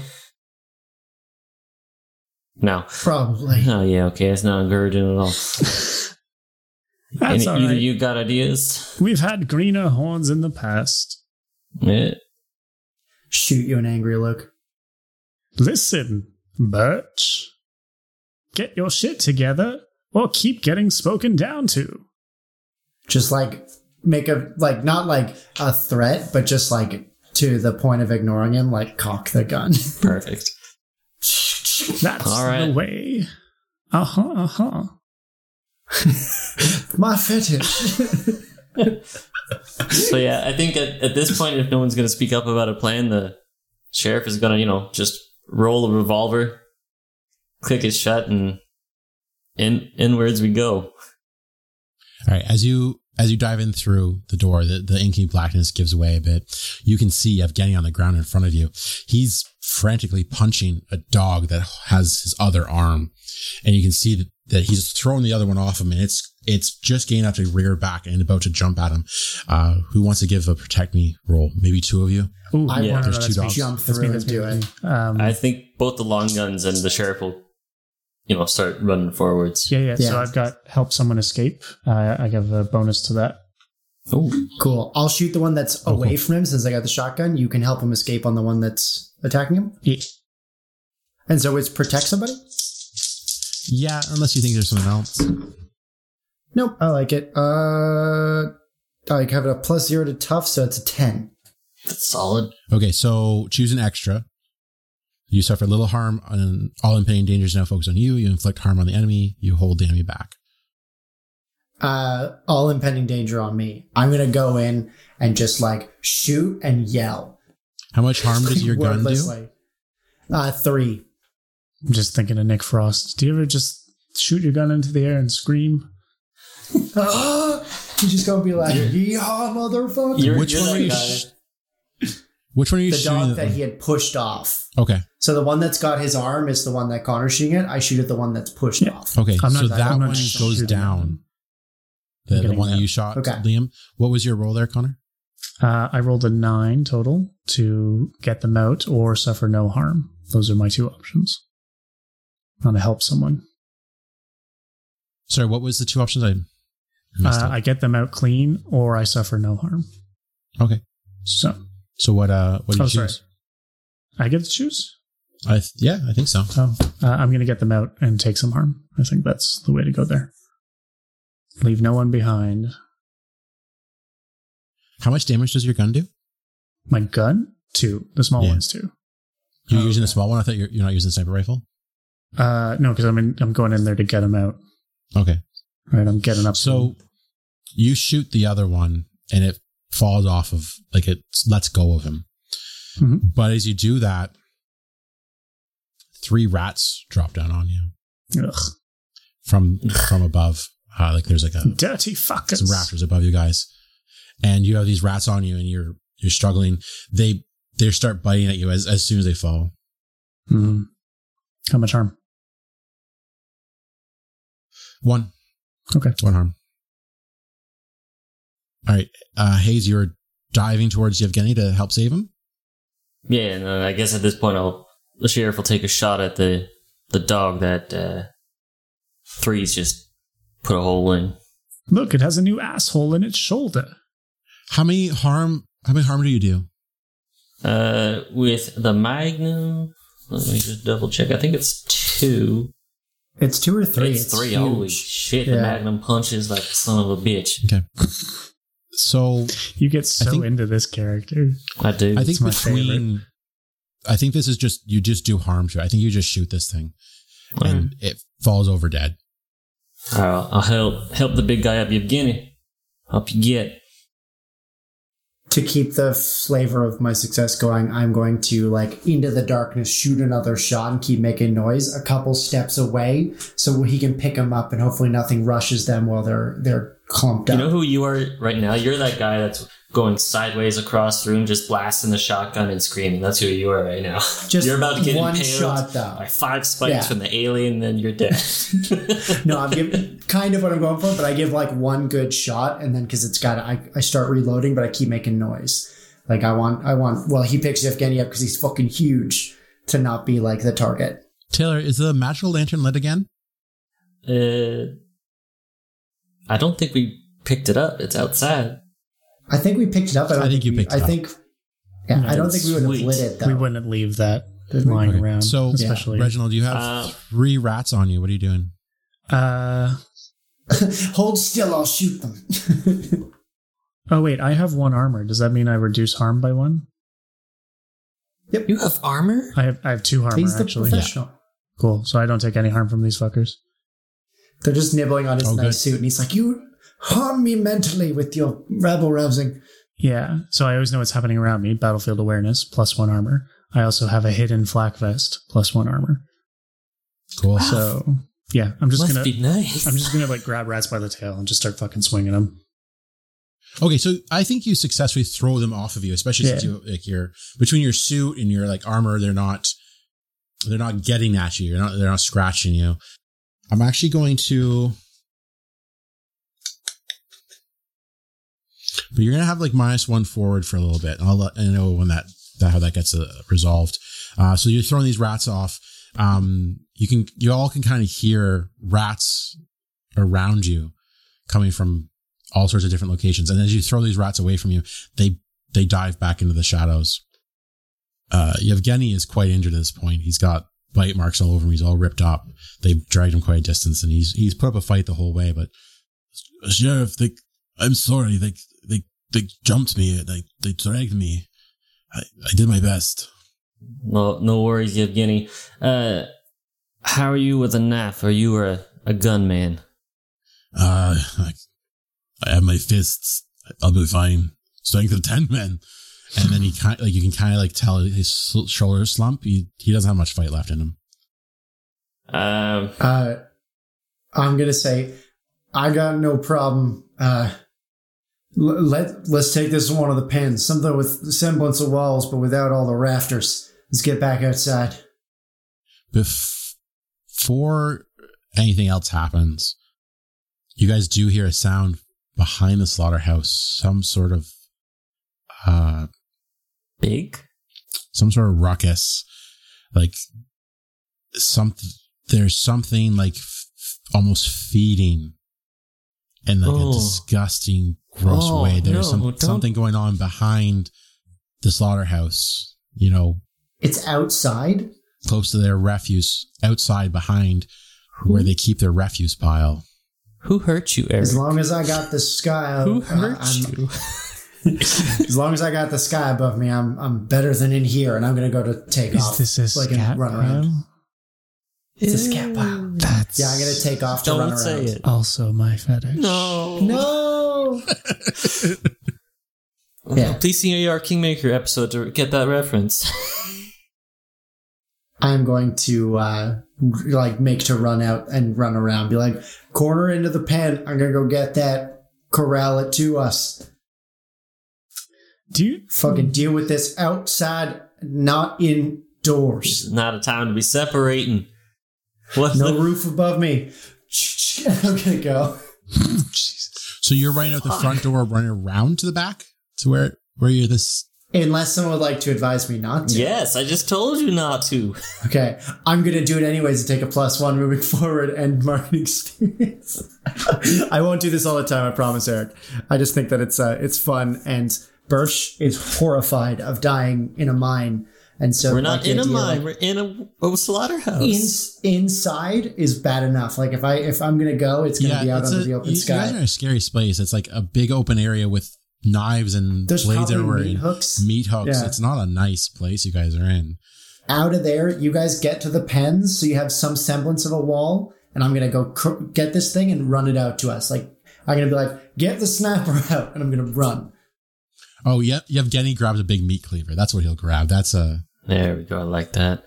No. Probably. [laughs] Oh yeah, okay. It's not encouraging at all. [laughs] That's Any- all either right. you got ideas? We've had greener horns in the past. Yeah. shoot you an angry look. Listen, Birch. Get your shit together or keep getting spoken down to. Just like make a like not like a threat, but just like to the point of ignoring him, like cock the gun. [laughs] Perfect. That's All right. the way. Uh huh, uh huh. [laughs] My fetish. [laughs] So yeah, I think at, at this point, if no one's going to speak up about a plan, the sheriff is going to, you know, just roll a revolver, click it shut, and in inwards we go. All right, as you as you dive in through the door, the, the inky blackness gives away a bit. You can see Evgeny on the ground in front of you. He's frantically punching a dog that has his other arm, and you can see that, that he's throwing the other one off him, and it's it's just getting up to rear back and about to jump at him. Uh, who wants to give a protect me roll? Maybe two of you. Ooh, I Yeah, want to two dogs. jump that's through me, and that's me, do it. Um, I think both the long guns and the sheriff will, you know, start running forwards. yeah, yeah, So I've got help someone escape. Uh, I give a bonus to that. Oh, Cool. I'll shoot the one that's Oh, away cool. from him since I got the shotgun. You can help him escape on the one that's attacking him. Yeah. And so it's protect somebody? Yeah, unless you think there's someone else. Nope. I like it. Uh I have a plus zero to tough, so it's a ten. that's solid. Okay, so choose an extra. You suffer little harm on all impending dangers now focus on you. You inflict harm on the enemy. You hold the enemy back. Uh all impending danger on me. I'm gonna go in and just like shoot and yell. How much harm does your gun do? Wordlessly. Uh three. I'm just thinking of Nick Frost. Do you ever just shoot your gun into the air and scream? [gasps] you just gonna be like, yeah, motherfucker. You're, Which you're one that are you? guy. Sh- which one are you the shooting? dog that he had pushed off. okay, So the one that's got his arm is the one that Connor's shooting at. I shoot at the one that's pushed Yeah. off. okay. I'm so not- that one shooting goes down. The, the one that that. you shot, Okay. Liam. What was your roll there, Connor? Uh, I rolled a nine total to get them out or suffer no harm. Those are my two options. I want to help someone. Sorry, what was the two options? I messed Uh. I get them out clean or I suffer no harm. okay. So So what? Uh, what do you Oh, sorry. choose? I get to choose. I th- yeah, I think so. Oh, uh, I'm going to get them out and take some harm. I think that's the way to go there. Leave no one behind. How much damage does your gun do? My gun, two. The small Yeah. ones, two. You're Oh, using a okay. small one. I thought you're, you're not using the sniper rifle. Uh, no, because I'm in, I'm going in there to get them out. Okay. Right, I'm getting up. So you shoot the other one, and it falls off of like it lets go of him. Mhm. But as you do that, three rats drop down on you Ugh, from from above. Uh, like there's like a dirty fuckers. some raptors above you guys, and you have these rats on you, and you're you're struggling. They they start biting at you as as soon as they fall. Mhm. How much harm? One. Okay. One harm. All right, uh, Hayes, you're diving towards Yevgeny to help save him. Yeah, and uh, I guess at this point, I'll the sheriff will take a shot at the the dog that uh, three's just put a hole in. Look, it has a new asshole in its shoulder. How many harm? How many harm do you do? Uh, with the Magnum, let me just double check. I think it's two. It's two or three. it's, It's, three. huge. Holy shit! The Magnum punches like a son of a bitch. Okay. So You get so think- into this character. I do. I think my between, I think this is just you just do harm to it. I think you just shoot this thing, and it falls over dead. I'll, I'll help help the big guy up. Yevgeny, up you get. To keep the flavor of my success going, I'm going to like into the darkness, shoot another shot, and keep making noise a couple steps away, so he can pick them up, and hopefully nothing rushes them while they're they're clumped You up. You know who you are right now? You're that guy that's going sideways across the room, just blasting the shotgun and screaming. That's who you are right now. Just you're about to get one shot, though. by five spikes Yeah. from the alien, then you're dead. [laughs] No, I'm giving kind of what I'm going for, but I give like one good shot, and then because it's got, I, I start reloading, but I keep making noise. Like I want, I want. Well, he picks Evgeny up because he's fucking huge to not be like the target. Taylor, is the magical lantern lit again? uh, I don't think we picked it up. It's outside. I think we picked it up. I, don't I think you we- picked it I up. think Yeah, I don't think we would have lit it though. We wouldn't leave that Did we? lying Okay. around. So, especially. Reginald, you have Uh, three rats on you. What are you doing? Uh, [laughs] Hold still, I'll shoot them. [laughs] oh wait, I have one armor. Does that mean I reduce harm by one? Yep. You have armor? I have I have two armor He's the actually. professional. Cool. So I don't take any harm from these fuckers. They're just nibbling on his Oh, nice good. suit, and he's like, "You harm me mentally with your rabble rousing." Yeah. So I always know what's happening around me. Battlefield awareness plus one armor. I also have a hidden flak vest plus one armor. Cool. So yeah, I'm just Must gonna be nice. I'm just gonna like grab rats by the tail and just start fucking swinging them. Okay, so I think you successfully throw them off of you, especially since you like your between your suit and your like armor, they're not they're not getting at you. You're not they're not scratching you. I'm actually going to But you're gonna have like minus one forward for a little bit. And I'll let I know when that, that how that gets uh, resolved. Uh, so you're throwing these rats off. Um, you can you all can kind of hear rats around you coming from all sorts of different locations. And as you throw these rats away from you, they they dive back into the shadows. Uh, Yevgeny is quite injured at this point. He's got bite marks all over him. He's all ripped up. They've dragged him quite a distance, and he's he's put up a fight the whole way. But sheriff, they, I'm sorry. They they they jumped me. They they dragged me. I, I did my best. No, no worries, Yevgeny. Uh, how are you with a knife? Are you a, a gunman? Uh, I, I have my fists. I'll be fine. Strength of ten men. And then he kind like you can kind of like tell his shoulders slump. He he doesn't have much fight left in him. Um, Uh, I'm gonna say, I got no problem. Uh, l- let let's take this one of the pens, something with semblance of walls, but without all the rafters. Let's get back outside. Bef- Before anything else happens, you guys do hear a sound behind the slaughterhouse. Some sort of uh, big? some sort of ruckus, like some. There's something like f- almost feeding and like Oh. a disgusting, gross Oh, way. There's no, some something going on behind the slaughterhouse. You know, It's outside. close to their refuse, outside behind where they keep their refuse pile. Who hurt you, Eric? As long as I got the sky, Who uh, hurt I'm- you? [laughs] as long as I got the sky above me, I'm I'm better than in here, and I'm gonna go to take Is off. this a so I can run around. pile? It's a scat pile. That's Yeah, I'm gonna take off to Don't run around. say it. also my fetish. No. No. [laughs] Yeah. Please see your Kingmaker episode to get that reference. [laughs] I'm going to uh like make to run out and run around. Be like, corner into the pen. I'm gonna go get that. Corral it to us. Do you Fucking deal with this outside, not indoors. Not a time to be separating. What No the- roof above me. [laughs] I'm gonna go. So you're running out the front door, running around to the back to where where you're this. Unless someone would like to advise me not to. Yes, I just told you not to. Okay, I'm gonna do it anyways to take a plus one moving [laughs] forward and marketing experience. [laughs] I won't do this all the time, I promise, Eric. I just think that it's uh, it's fun, and Birch is horrified of dying in a mine, and so We're not in a mine. like, We're in a, a slaughterhouse. in, inside is bad enough. Like if I if I'm gonna go, it's gonna Yeah, be out under a, the open you, you guys are sky. in a scary space. It's like a big open area with knives and There's blades everywhere. meat and hooks. Meat hooks. Yeah. It's not a nice place you guys are in. Out of there, you guys get to the pens, so you have some semblance of a wall, and I'm gonna go cr- get this thing and run it out to us. Like I'm gonna be like, get the snapper out, [laughs] and I'm gonna run. Oh yeah, Yevgeny grabs a big meat cleaver. That's what he'll grab. That's a There we go. I like that.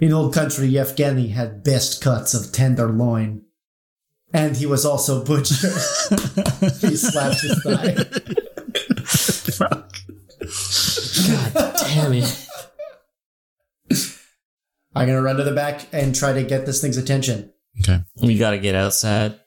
In old country, Yevgeny had best cuts of tenderloin. And he was also butcher. [laughs] he slapped his thigh. fuck? God damn it. I'm gonna run to the back and try to get this thing's attention. okay. We got to get outside.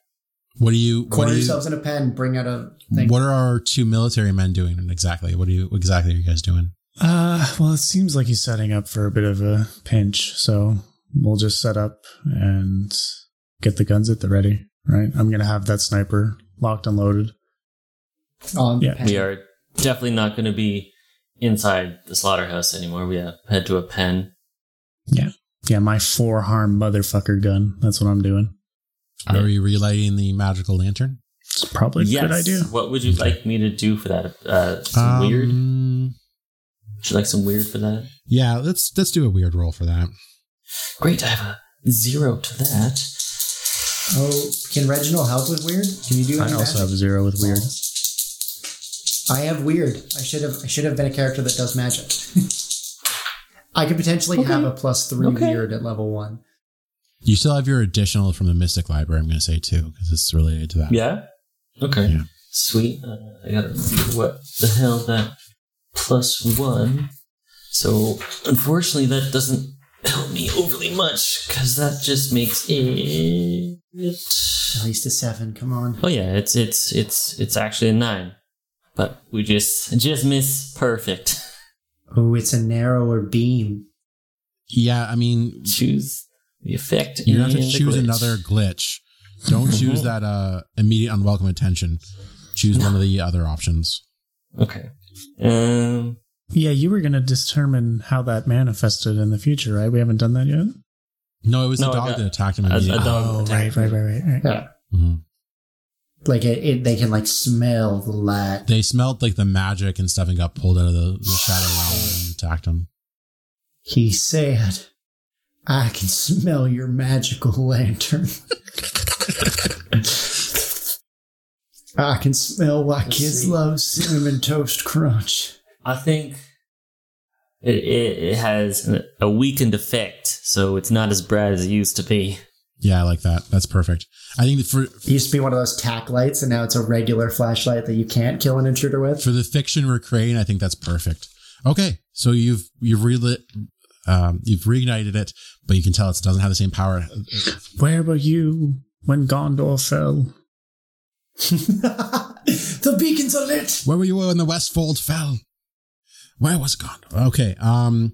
What do you? What Corner do you? yourselves in a pen, bring out a thing. What are our two military men doing exactly? What are you? Exactly are you guys doing? Uh, well, it seems like he's setting up for a bit of a pinch, so we'll just set up and get the guns at the ready. Right? I'm gonna have that sniper locked and loaded. on Yeah. pen. We are definitely not going to be inside the slaughterhouse anymore. We have head to a pen. Yeah. Yeah, my four harm motherfucker gun. That's what I'm doing. Are we relighting the magical lantern? It's probably a yes. good idea. What would you like me to do for that? Uh, some weird. Um, Would you like some weird for that? Yeah, let's let's do a weird roll for that. Great, I have a zero to that. Oh, can Reginald help with weird? Can you do that? I also magic? have a zero with weird. I have weird. I should have. I should have been a character that does magic. [laughs] I could potentially have a plus three Okay. weird at level one. You still have your additional from the Mystic Library. I'm going to say too because it's related to that. Yeah. Okay. Yeah. Sweet. Uh, I gotta remember what the hell that plus one. So unfortunately, that doesn't help me overly much because that just makes it. At least a seven. Come on. Oh yeah, it's it's it's it's actually a nine, but we just just miss perfect. Oh, it's a narrower beam. Yeah, I mean, Choose the effect. you have to choose glitch. another glitch. Don't [laughs] choose that uh, immediate unwelcome attention. Choose one of the other options. Okay. Um. Yeah, you were going to determine how that manifested in the future, right? We haven't done that yet. No, it was No, the dog got- that attacked him a- a dog. Oh, right, attacked right, me. right, right, right. Yeah. Mhm. Like it, it, they can like smell the light. They smelled like the magic and stuff and got pulled out of the, the shadow realm and attacked him. He said, "I can smell your magical lantern." I can smell why Let's kids see. love cinnamon toast crunch. I think it, it, it has a- a weakened effect, so it's not as bright as it used to be. Yeah, I like that. That's perfect. I think that for It used to be one of those tack lights, and now it's a regular flashlight that you can't kill an intruder with. for the fiction we're creating, I think that's perfect. Okay, so you've you've relit, um, you've reignited it, but you can tell it doesn't have the same power. Where were you when Gondor fell? [laughs] the beacons are lit. Where were you when the Westfold fell? Where was it gone? Okay, um,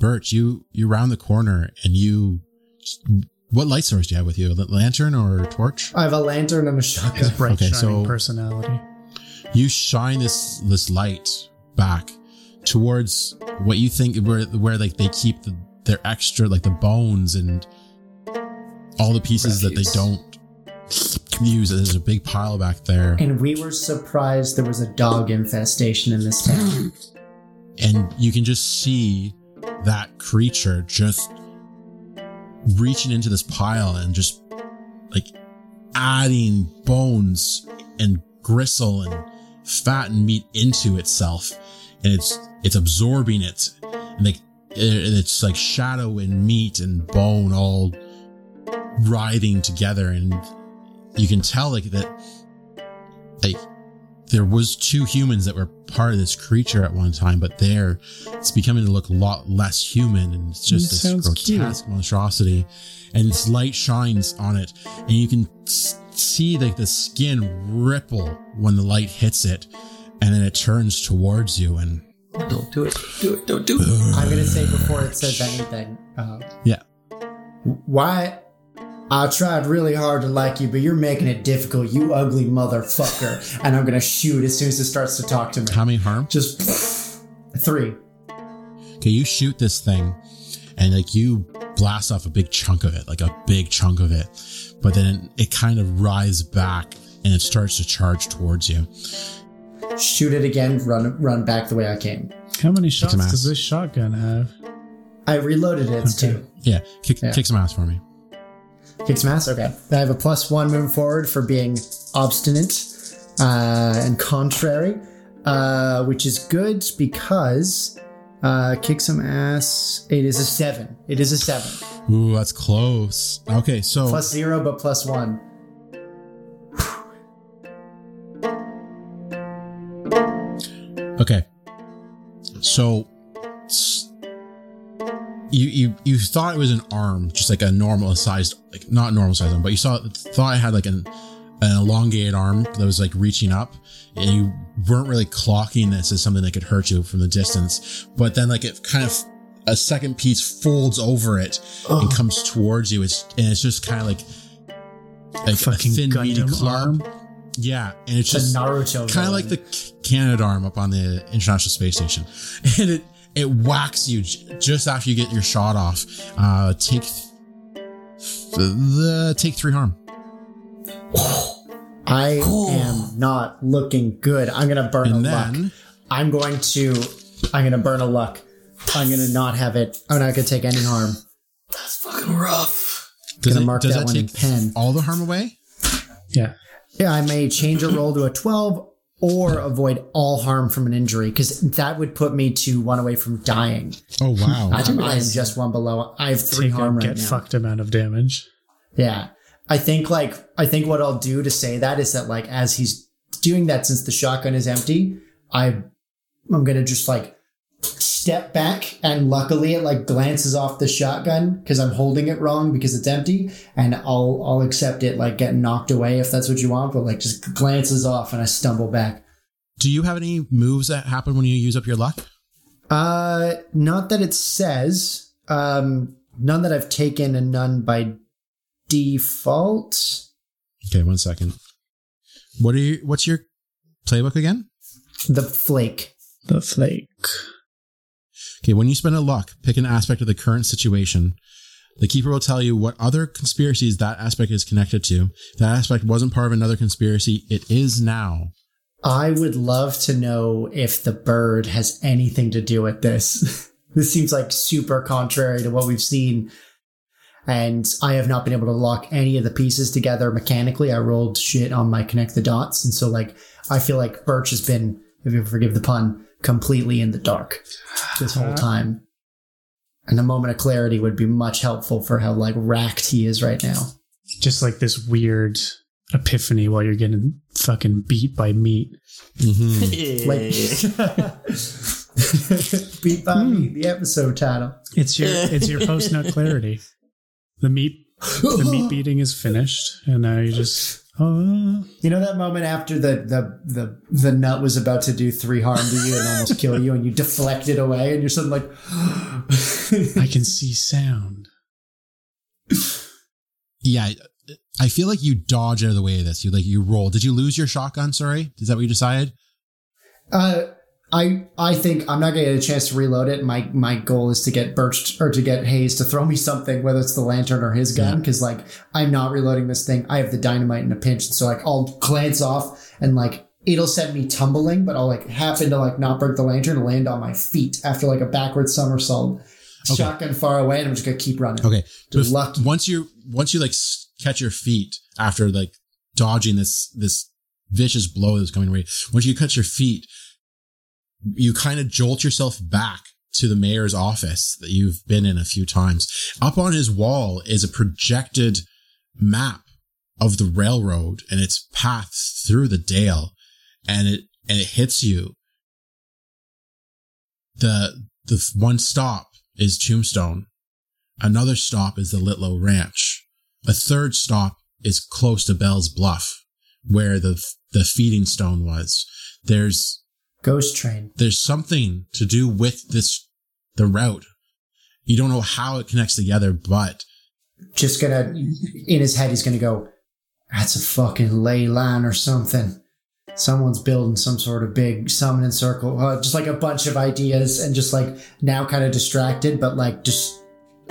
Bert, you you round the corner and you. What light source do you have with you? A lantern or a torch? I have a lantern and a His shotgun. bright Okay, shining so- personality. you shine this this light back towards what you think where where like they keep the, their extra like the bones and all the pieces that they don't use. There's a big pile back there, And we were surprised there was a dog infestation in this town. and you can just see that creature just reaching into this pile and just like adding bones and gristle and fat and meat into itself and it's it's absorbing it. And like it, it's like shadow and meat and bone all writhing together. And you can tell like that like there was two humans that were part of this creature at one time but there it's becoming to look a lot less human. And it's just It this sounds cute. grotesque monstrosity. And its light shines on it. And you can see like the skin ripple when the light hits it. And then it turns towards you and Don't do it. Do it. Don't do it. I'm gonna say before it says anything. Uh, Yeah. Why? I tried really hard to like you, but you're making it difficult, you ugly motherfucker. and I'm gonna shoot as soon as it starts to talk to me. how many harm Just three. okay you shoot this thing and like you blast off a big chunk of it like a big chunk of it but then it kind of rises back and it starts to charge towards you Shoot it again. Run, run back the way I came. How many shots some ass. does this shotgun have? I reloaded it. It's Okay. two. yeah kick, Yeah. kick some ass for me Kick some ass. Okay. I have a plus one moving forward for being obstinate uh, and contrary, uh, which is good because uh, kick some ass. It is a seven. It is a seven. Ooh, that's close. Okay, so Plus zero, but plus one. Okay, so you you you thought it was an arm, just like a normal sized, like not normal sized arm, but you saw thought it had like an an elongated arm that was like reaching up, and you weren't really clocking this as something that could hurt you from the distance. But then like it kind of a second piece folds over it and comes towards you. It's and it's just kind of like like Fucking a thin meaty club. arm. Yeah, and it's It's just Naruto. kind of like the Canadarm up on the International Space Station, [laughs] and it it whacks you j- just after you get your shot off. Uh, take the take three harm. [sighs] I am not looking good. I'm gonna burn And a luck. I'm going to. I'm gonna burn a luck. I'm gonna not have it. I'm not gonna take any harm. That's fucking rough. does Gonna it, mark does that that one in take pen. all the harm away? Yeah. Yeah, I may change a roll to a 12 or avoid all harm from an injury because that would put me to one away from dying. Oh wow! I, I am just one below. I have three Take a harm right get now. fucked amount of damage. Yeah. I think like I think what I'll do to say that is that like as he's doing that since the shotgun is empty, I I'm gonna just like step back and luckily it like glances off the shotgun because I'm holding it wrong because it's empty and I'll I'll accept it like getting knocked away if that's what you want, but like just glances off and I stumble back. Do you have any moves that happen when you use up your luck? Uh not that it says. Um none that I've taken and none by default. Okay, one second. What are you? What's your playbook again? The flake. The flake. Okay, when you spend a luck, pick an aspect of the current situation. The keeper will tell you what other conspiracies that aspect is connected to. That aspect wasn't part of another conspiracy. It is now. I would love to know if the bird has anything to do with this. [laughs] this seems like super contrary to what we've seen. And I have not been able to lock any of the pieces together mechanically. I rolled shit on my connect the dots. And so, like, I feel like Birch has been, if you forgive the pun, completely in the dark this whole time. And a moment of clarity would be much helpful for how, like, racked he is right now. Just like this weird epiphany while you're getting fucking beat by meat. Mm-hmm. [laughs] Like, [laughs] beat by me, the episode title. It's your it's your post nut clarity. The meat the meat [laughs] beating is finished, and now you just oh You know that moment after the, the the the nut was about to do three harm to you and almost kill you, and you deflect it away, and you're suddenly like, [gasps] I can see sound. Yeah, I feel like you dodge out of the way of this. You like you roll. Did you lose your shotgun? Sorry, is that what you decided? uh, I I think I'm not gonna get a chance to reload it. My my goal is to get Birch or to get Hayes to throw me something, whether it's the lantern or his gun, because like I'm not reloading this thing. I have the dynamite in a pinch, so like I'll glance off and like it'll send me tumbling, but I'll like happen to like not break the lantern and land on my feet after like a backward somersault. Okay. Shotgun far away, and I'm just gonna keep running. Okay. Just lucky. Once you once you like catch your feet after like dodging this this vicious blow that's coming away. Once you catch your feet, you kind of jolt yourself back to the mayor's office that you've been in a few times. Up on his wall is a projected map of the railroad and its path through the dale, and it and it hits you. The the one stop is Tombstone. Another stop is the Litlow Ranch. A third stop is close to Bell's Bluff, where the the feeding stone was. There's Ghost train. there's something to do with this the route. You don't know how it connects together, but just gonna in his head he's gonna go that's a fucking ley line or something someone's building some sort of big summoning circle uh, just like a bunch of ideas and just like now kind of distracted but like just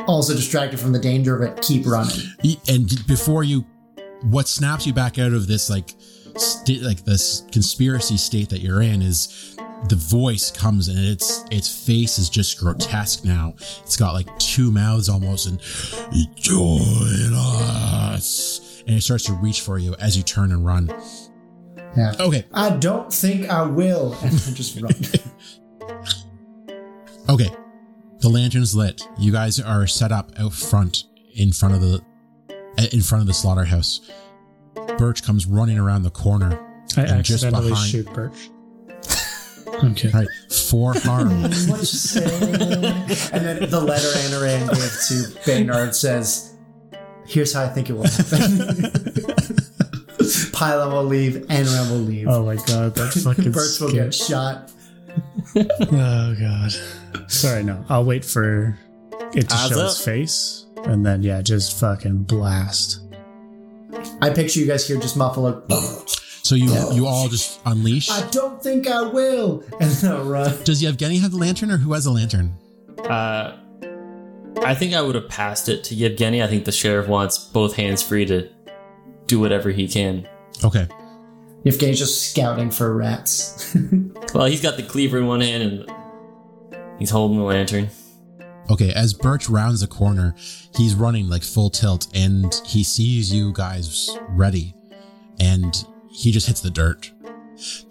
also distracted from the danger of it keep running and before you, what snaps you back out of this like state like this conspiracy state that you're in is the voice comes and its its face is just grotesque now. It's got like two mouths almost and join us. And it starts to reach for you as you turn and run. yeah Okay. i don't think i will and [laughs] I just run [laughs] Okay. The lantern's lit. You guys are set up out front in front of the in front of the slaughterhouse. Birch comes running around the corner. I And just accidentally behind- shoot Birch. [laughs] Okay. All right, four [laughs] harm. what you say and then the letter Anaran gave to Baynard says here's how i think it will happen [laughs] Pylon will leave Anaran will leave Oh my god, that's fucking Birch will scare- get shot Oh god. Sorry, no. I'll wait for it to Eyes show up. his face, and then yeah, just fucking blast. I picture you guys here just muffle a So you you all just unleash. I don't think I will. And then run. Does Yevgeny have the lantern, or who has the lantern? Uh, I think I would have passed it to Yevgeny. I think the sheriff wants both hands free to do whatever he can. Okay. Yevgeny's just scouting for rats. [laughs] Well, he's got the cleaver in one hand and he's holding the lantern. Okay, as Birch rounds the corner, he's running like full tilt and he sees you guys ready and he just hits the dirt.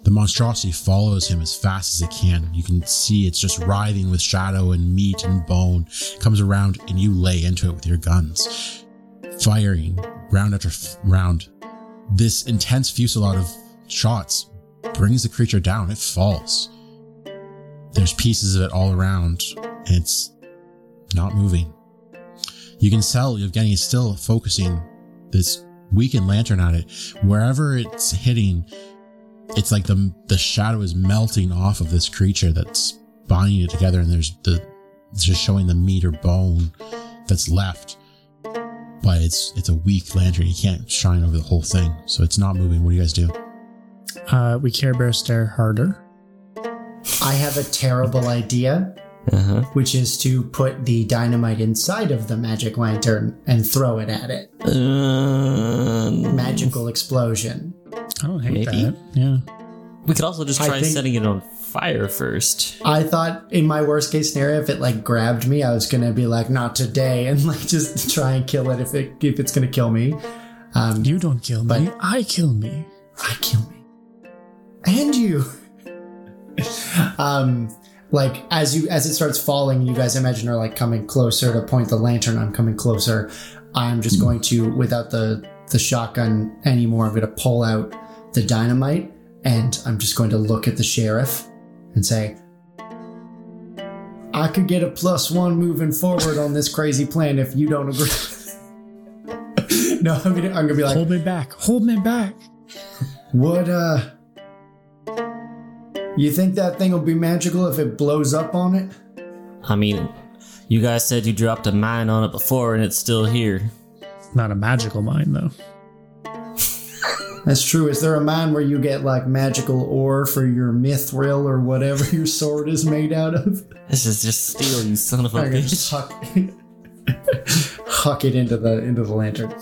The monstrosity follows him as fast as it can. You can see it's just writhing with shadow and meat and bone. Comes around and you lay into it with your guns, firing round after f- round. This intense fusillade of shots brings the creature down. It falls. There's pieces of it all around, and it's not moving. You can tell Yevgeny is still focusing this weakened lantern on it. Wherever it's hitting, it's like the the shadow is melting off of this creature that's binding it together, and there's the it's just showing the meat or bone that's left. But it's it's a weak lantern. You can't shine over the whole thing, so it's not moving. What do you guys do? Uh, we Care Bear stare harder. I have a terrible idea, Uh-huh. which is to put the dynamite inside of the magic lantern and throw it at it. Um, Magical explosion. I don't hate Maybe. that. Yeah. we could also just try think- setting it on fire first. I thought in my worst case scenario, if it like grabbed me, I was gonna be like, "Not today," [laughs] and like just try and kill it if it if it's gonna kill me. Um, You don't kill me. I kill me. I kill me, and you. [laughs] um, like as you as it starts falling, you guys imagine are like coming closer to point the lantern. I'm coming closer. I'm just going to, without the the shotgun anymore, I'm going to pull out the dynamite, and I'm just going to look at the sheriff and say, "I could get a plus one moving forward on this crazy plan if you don't agree." [laughs] no, I'm gonna I'm gonna be like, Hold me back. Hold me back. What, uh. You think that thing will be magical if it blows up on it? I mean, you guys said you dropped a mine on it before and it's still here. Not a magical mine, though. That's true. Is there a mine where you get, like, magical ore for your mithril or whatever your sword is made out of? This is just steel, you son of a I can just bitch. huck, [laughs] huck it into the into the lantern.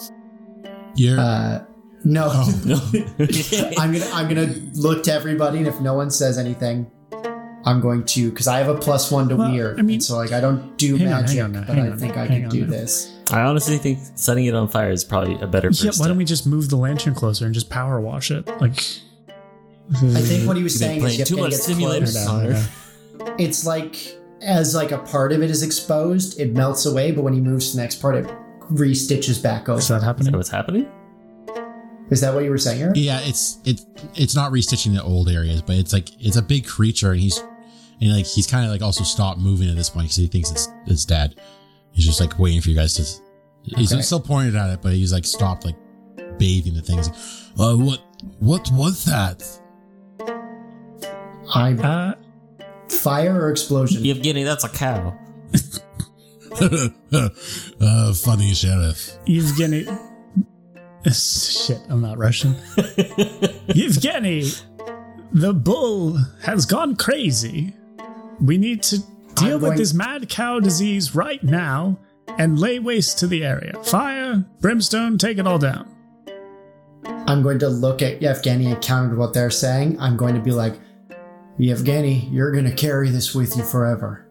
You're Uh, no. No. Oh. [laughs] [laughs] I'm gonna I'm gonna look to everybody, and if no one says anything, I'm going to because I have a plus one to Well, weird. I mean- and so like I don't do Hang on, magic, on now, but I on think now, I hang can do now. this. I honestly think setting it on fire is probably a better first Yeah, why don't we just move the lantern closer and just power wash it? Like, I think what he was saying is playing you have too much get simulator close. Connor. It's like as like a part of it is exposed, it melts away, but when he moves to the next part, it restitches back Is over. that Is that happening? what's happening? Is that what you were saying? Eric? Yeah, it's it's it's not restitching the old areas, but it's like it's a big creature, and he's and like he's kind of like also stopped moving at this point because he thinks it's it's dead. He's just like waiting for you guys to. He's Okay. still pointed at it, but he's like stopped like bathing the things. Uh, what what was that? I Uh, fire or explosion? Yevgeny, that's a cow. [laughs] uh, funny sheriff. Evgeny. [laughs] Shit, I'm not Russian. Evgeny, the bull has gone crazy. We need to deal I'm with going- this mad cow disease right now and lay waste to the area. Fire, brimstone, take it all down. I'm going to look at Yevgeny and counter what they're saying. I'm going to be like, Yevgeny, you're going to carry this with you forever.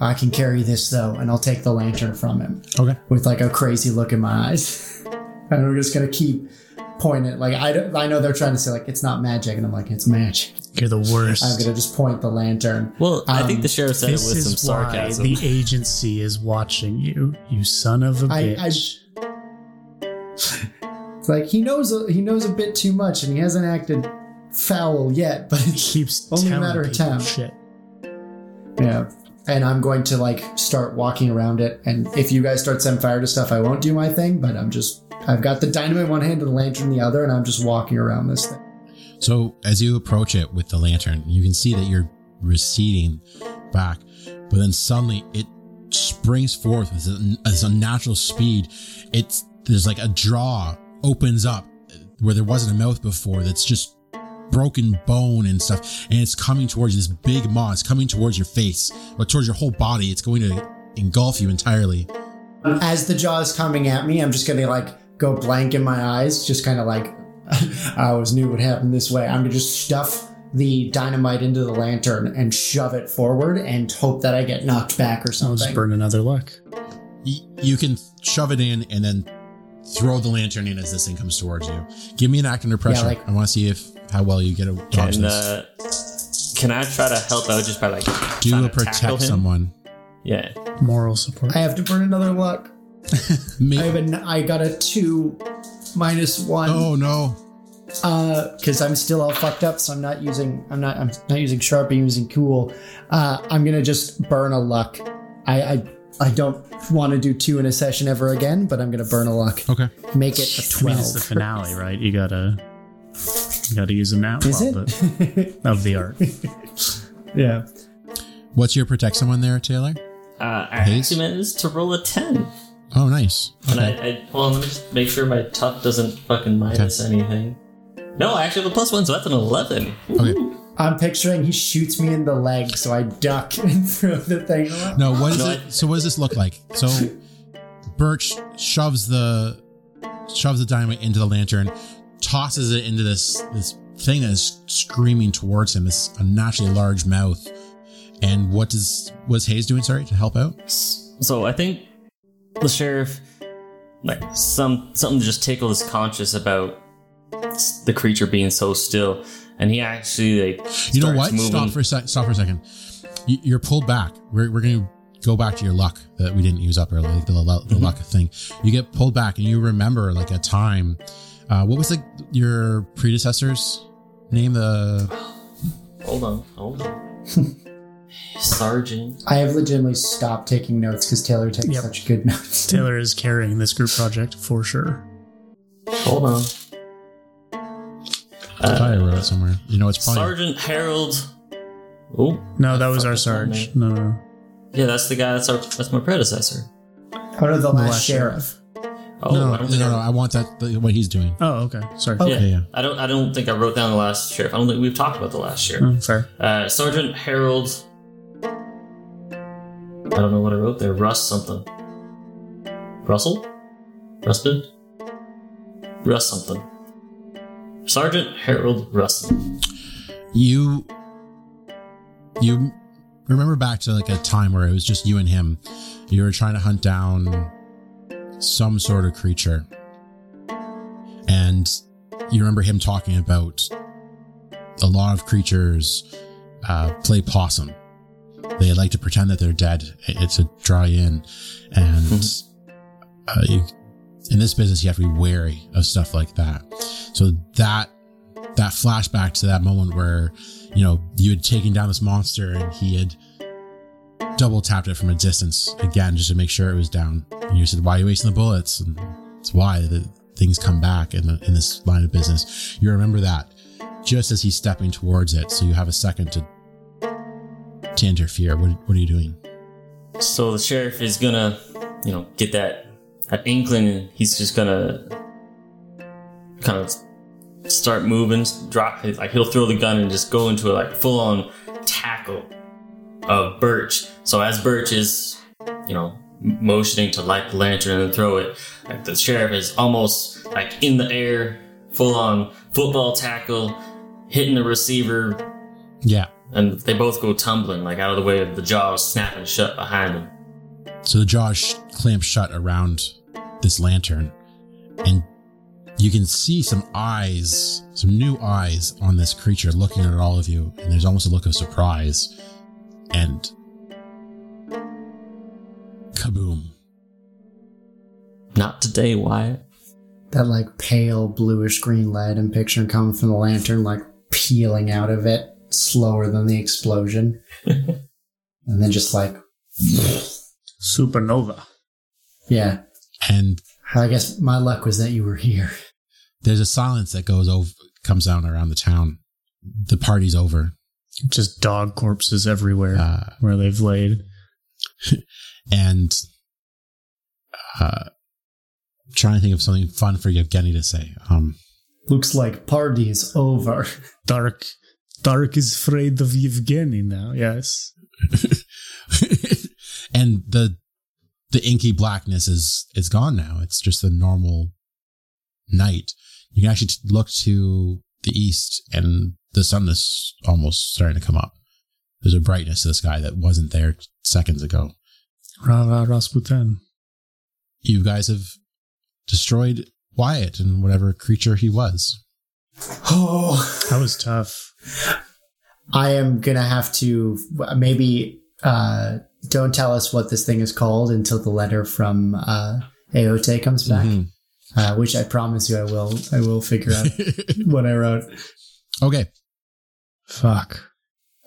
I can carry this though, and I'll take the lantern from him Okay. with like a crazy look in my eyes. [laughs] and we're just going to keep pointing. Like, I, I know they're trying to say, like, it's not magic. And I'm like, it's magic. You're the worst. I'm going to just point the lantern. Well, I think Um, the sheriff said it this with is some why sarcasm. the agency is watching you, you son of a bitch. It's [laughs] like, he knows, a, he knows a bit too much and he hasn't acted foul yet, but it Keeps [laughs] only a matter of time. Shit. Yeah. And I'm going to like start walking around it. And if you guys start setting fire to stuff, I won't do my thing, but I'm just, I've got the dynamite in one hand and the lantern in the other, and I'm just walking around this thing. So as you approach it with the lantern, you can see that you're receding back, but then suddenly it springs forth with a, as a natural speed. It's there's like a jaw opens up where there wasn't a mouth before. That's just broken bone and stuff, and it's coming towards. This big maw. It's coming towards your face, but towards your whole body. It's going to engulf you entirely. As the jaw is coming at me, I'm just gonna like go blank in my eyes, just kind of like [laughs] I always knew would happen this way. I'm gonna just stuff the dynamite into the lantern and shove it forward and hope that I get knocked back or something. I'll just something. burn another luck. You can shove it in and then throw the lantern in as this thing comes towards you. Give me an act under pressure. like- I want to see if how well you get a dodge Can this. uh, can I try to help out just by like Do trying a protect him? someone. Yeah. Moral support. I have to burn another luck. [laughs] Ma- I have a, n- I got a two minus one. oh no! Uh, because I'm still all fucked up, so I'm not using I'm not I'm not using sharp. I'm using cool. Uh, I'm gonna just burn a luck. I I, I don't want to do two in a session ever again, but I'm gonna burn a luck. Okay. Make it a twelve. I mean, it's the finale, right? You gotta, you gotta use a now. Is well, it? but- of the art. [laughs] yeah. What's your protect someone there, Taylor? Uh, I Hayes? actually managed to roll a 10. Oh, nice. And I, I, hold on, let me just make sure my tough doesn't fucking minus anything. No, I actually have a plus one, so that's an 11. Okay. I'm picturing he shoots me in the leg, so I duck [laughs] and throw the thing. away. No, what is No, it? I- so what does this look like? So [laughs] Birch shoves the shoves the dynamite into the lantern, tosses it into this this thing that is screaming towards him. This unnaturally large mouth. And what does what's Hayes doing? Sorry to help out. So I think the sheriff, like, some something just tickled his conscience about the creature being so still. And he actually, like, You know what? Moving. Stop for a sec. Stop for a second. You- You're pulled back. We're, we're going to go back to your luck that we didn't use up earlier, like the, the Mm-hmm. luck thing. You get pulled back, and you remember like a time. Uh, what was like your predecessor's name? The Hold on, hold on. [laughs] Sergeant. I have legitimately stopped taking notes because Taylor takes Yep. such good notes. [laughs] Taylor is carrying this group project for sure. Hold on. I thought I wrote it somewhere. You know, it's probably Sergeant Harold. Oh, No, that was our is that Sarge. No, no, no. yeah, that's the guy. That's our. That's my predecessor. Out of the last, last sheriff. Oh, no, I no, don't no, think no, I, I want that the, what he's doing. Oh, okay. Sorry. Oh. yeah, Yeah, yeah. I don't. I don't think I wrote down the last sheriff. I don't think we've talked about the last sheriff. Oh, fair. Uh, Sergeant Harold. I don't know what I wrote there. Russ something. Russell? Rusted? Russ something. Sergeant Harold Russell. You you remember back to like a time where it was just you and him. You were trying to hunt down some sort of creature. And you remember him talking about a lot of creatures uh, play possum. They like to pretend that they're dead. It's a dry in. And uh, you, in this business, you have to be wary of stuff like that. So that that flashback to that moment where you know you had taken down this monster and he had double tapped it from a distance again just to make sure it was down. And you said, "Why are you wasting the bullets?" And it's why the things come back in, the, in this line of business. You remember that just as he's stepping towards it, so you have a second to to interfere. What what are you doing? So the sheriff is gonna, you know, get that that inkling, he's just gonna kind of start moving, drop like he'll throw the gun and just go into a like full on tackle of Birch. So as Birch is, you know, motioning to light the lantern and throw it, like the sheriff is almost like in the air, full on football tackle, hitting the receiver, Yeah. and they both go tumbling like out of the way of the jaws snapping shut behind them. So the jaws clamp shut around this lantern, and you can see some eyes, some new eyes on this creature looking at all of you, and there's almost a look of surprise. And kaboom. Not today, Wyatt. That like pale bluish green light I'm picturing coming from the lantern, like peeling out of it slower than the explosion. [laughs] and then just like, Supernova. yeah. And I guess my luck was that you were here. there's a silence that goes over, comes down around the town. The party's over. Just dog corpses everywhere Uh, where they've laid. [laughs] and uh, trying to think of something fun for Yevgeny to say. Um, Looks like party is over. [laughs] Dark, Dark is afraid of Yevgeny now. Yes. [laughs] and the the inky blackness is is gone now. It's just the normal night. You can actually look to the east, and the sun is almost starting to come up. There's a brightness to the sky that wasn't there seconds ago. Rara Rasputin. You guys have destroyed Wyatt and whatever creature he was. Oh, That was tough. I am gonna have to maybe uh, don't tell us what this thing is called until the letter from uh, Aote comes back, Mhm. uh, which I promise you I will. I will figure out [laughs] what I wrote. Okay. Fuck.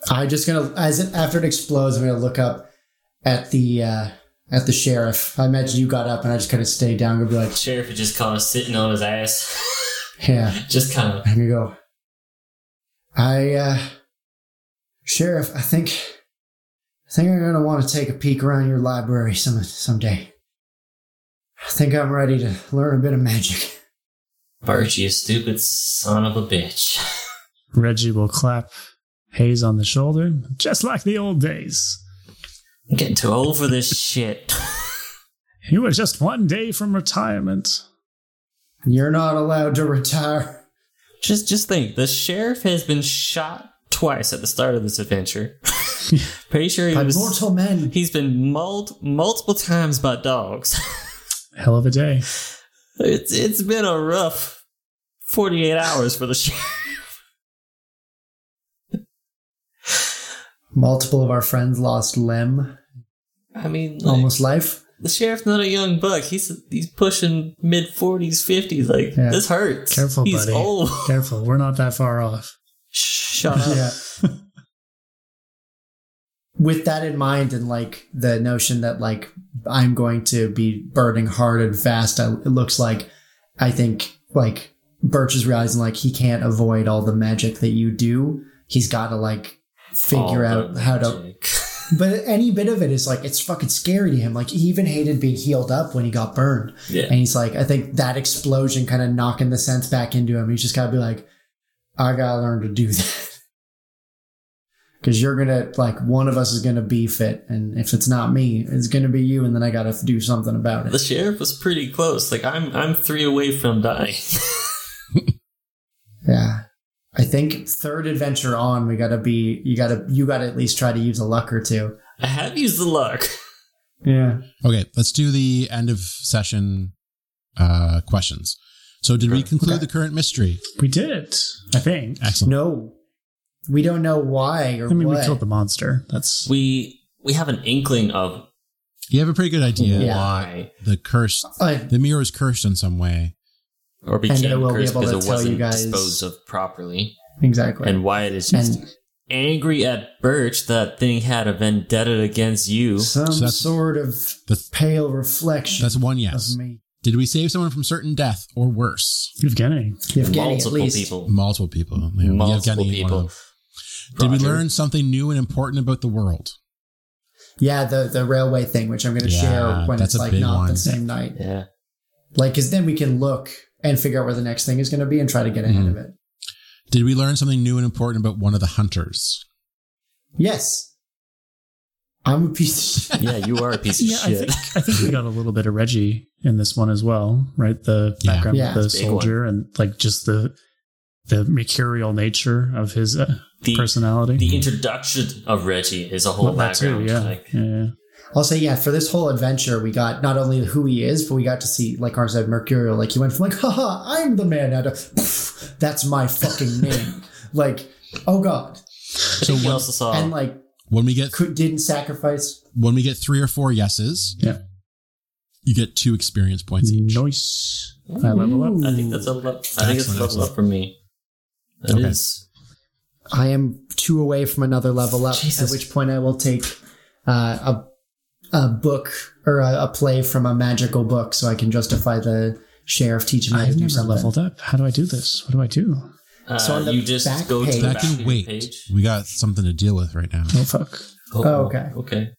I'm just gonna as it, after it explodes, I'm gonna look up at the uh, at the sheriff. I imagine you got up and I just kind of stayed down Gonna be like, Sheriff is just kind of sitting on his ass. yeah. [laughs] just kind of. I'm gonna go. I, uh, sheriff, I think, I think I'm gonna want to take a peek around your library some someday. I think I'm ready to learn a bit of magic. Birch, you stupid son of a bitch. Reggie will clap Hayes on the shoulder, just like the old days. I'm getting too old for this shit. [laughs] You were just one day from retirement. You're not allowed to retire. Just, just think. The sheriff has been shot twice at the start of this adventure. [laughs] Pretty sure he By was. mortal men. He's been mauled multiple times by dogs. [laughs] Hell of a day. it's it's been a rough forty eight hours for the sheriff. Multiple of our friends lost limb, I mean, like, almost life. the sheriff's not a young buck. He's he's pushing mid forties, fifties. Like Yeah. this hurts. Careful, he's buddy. old. [laughs] Careful, we're not that far off. Shut [laughs] up. yeah. With that in mind, and like the notion that like I'm going to be burning hard and fast, I, it looks like I think like Birch is realizing like he can't avoid all the magic that you do. He's got to like figure out how to. [laughs] [laughs] But any bit of it is like it's fucking scary to him. Like he even hated being healed up when he got burned. Yeah. And he's like, I think that explosion kind of knocking the sense back into him. He's just got to be like, I got to learn to do [laughs] that. Because you're to, like, one of us is to beef it. And if it's not me, it's to be you. And then I got to do something about it. The sheriff was pretty close. Like I'm I'm three away from dying. Yeah. I think third adventure on, we got to be, you got to, you got to at least try to use a luck or two. I have used the luck. Yeah. Okay, let's do the end of session uh, questions. So, did we conclude Okay. the current mystery? We did, I think. Excellent. No. We don't know why or I mean, what. we killed the monster. That's We we have an inkling of You have a pretty good idea why the curse, I- the mirror is cursed in some way. Or I became will be cursed able to because it tell you wasn't guys- disposed of properly. exactly. And Wyatt is just And angry at Birch that thing had a vendetta against you. some So sort of The, pale reflection that's one of yes. me. Did we save someone from certain death or worse? Evgeny. Yevgeny, at Multiple least. people. Multiple people. Yeah, Multiple Yevgeny, people. Did we learn something new and important about the world? Yeah, the the railway thing, which I'm going to Yeah, share when it's like not one. the same night. Yeah. Like, because then we can look and figure out where the next thing is going to be and try to get ahead Mhm. of it. Did we learn something new and important about one of the hunters? Yes, I'm a piece. Of [laughs] Yeah, you are a piece of Yeah, I shit. think I think we got a little bit of Reggie in this one as well, right? The Yeah. background Yeah. of the It's a soldier and like just the the mercurial nature of his uh, the, personality. the introduction of Reggie is a whole Well, that too, background. yeah. Like, yeah. I'll say, yeah, for this whole adventure, we got not only who he is, but we got to see, like Arn said, Mercurial. Like, he went from, like, haha, I'm the man now to, that's my fucking [laughs] name. like, oh God. So think you what- also saw And, like, When we get could, didn't sacrifice. when we get three or four yeses, Yeah. you get two experience points each. Nice. I level up. I think that's a level. I think it's a level up for me. It Okay. is. I am two away from another level up, Jesus. at which point I will take uh, a, a book or a, a play from a magical book so I can justify the sheriff teaching me I've do never something. leveled up. How do I do this? What do I do? Uh, So on the you just back go to page- the back can of your wait. page. We got something to deal with right now. Oh fuck. Oh, Oh, okay. Okay.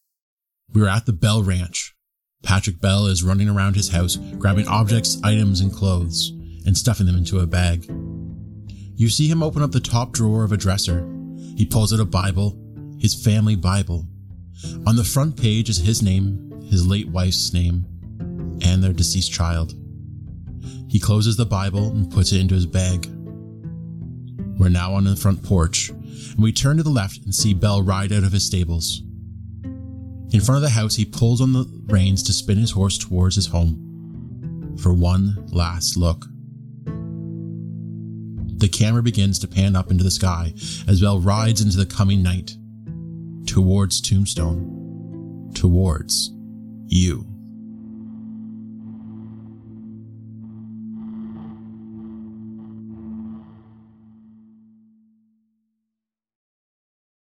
We were at the Bell Ranch. Patrick Bell is running around his house, grabbing objects, items, and clothes, and stuffing them into a bag. You see him open up the top drawer of a dresser. He pulls out a Bible, his family Bible. On the front page is his name, his late wife's name, and their deceased child. He closes the Bible and puts it into his bag. We're now on the front porch, and we turn to the left and see Bell ride out of his stables. In front of the house, he pulls on the reins to spin his horse towards his home for one last look. The camera begins to pan up into the sky as Bell rides into the coming night towards Tombstone, towards you.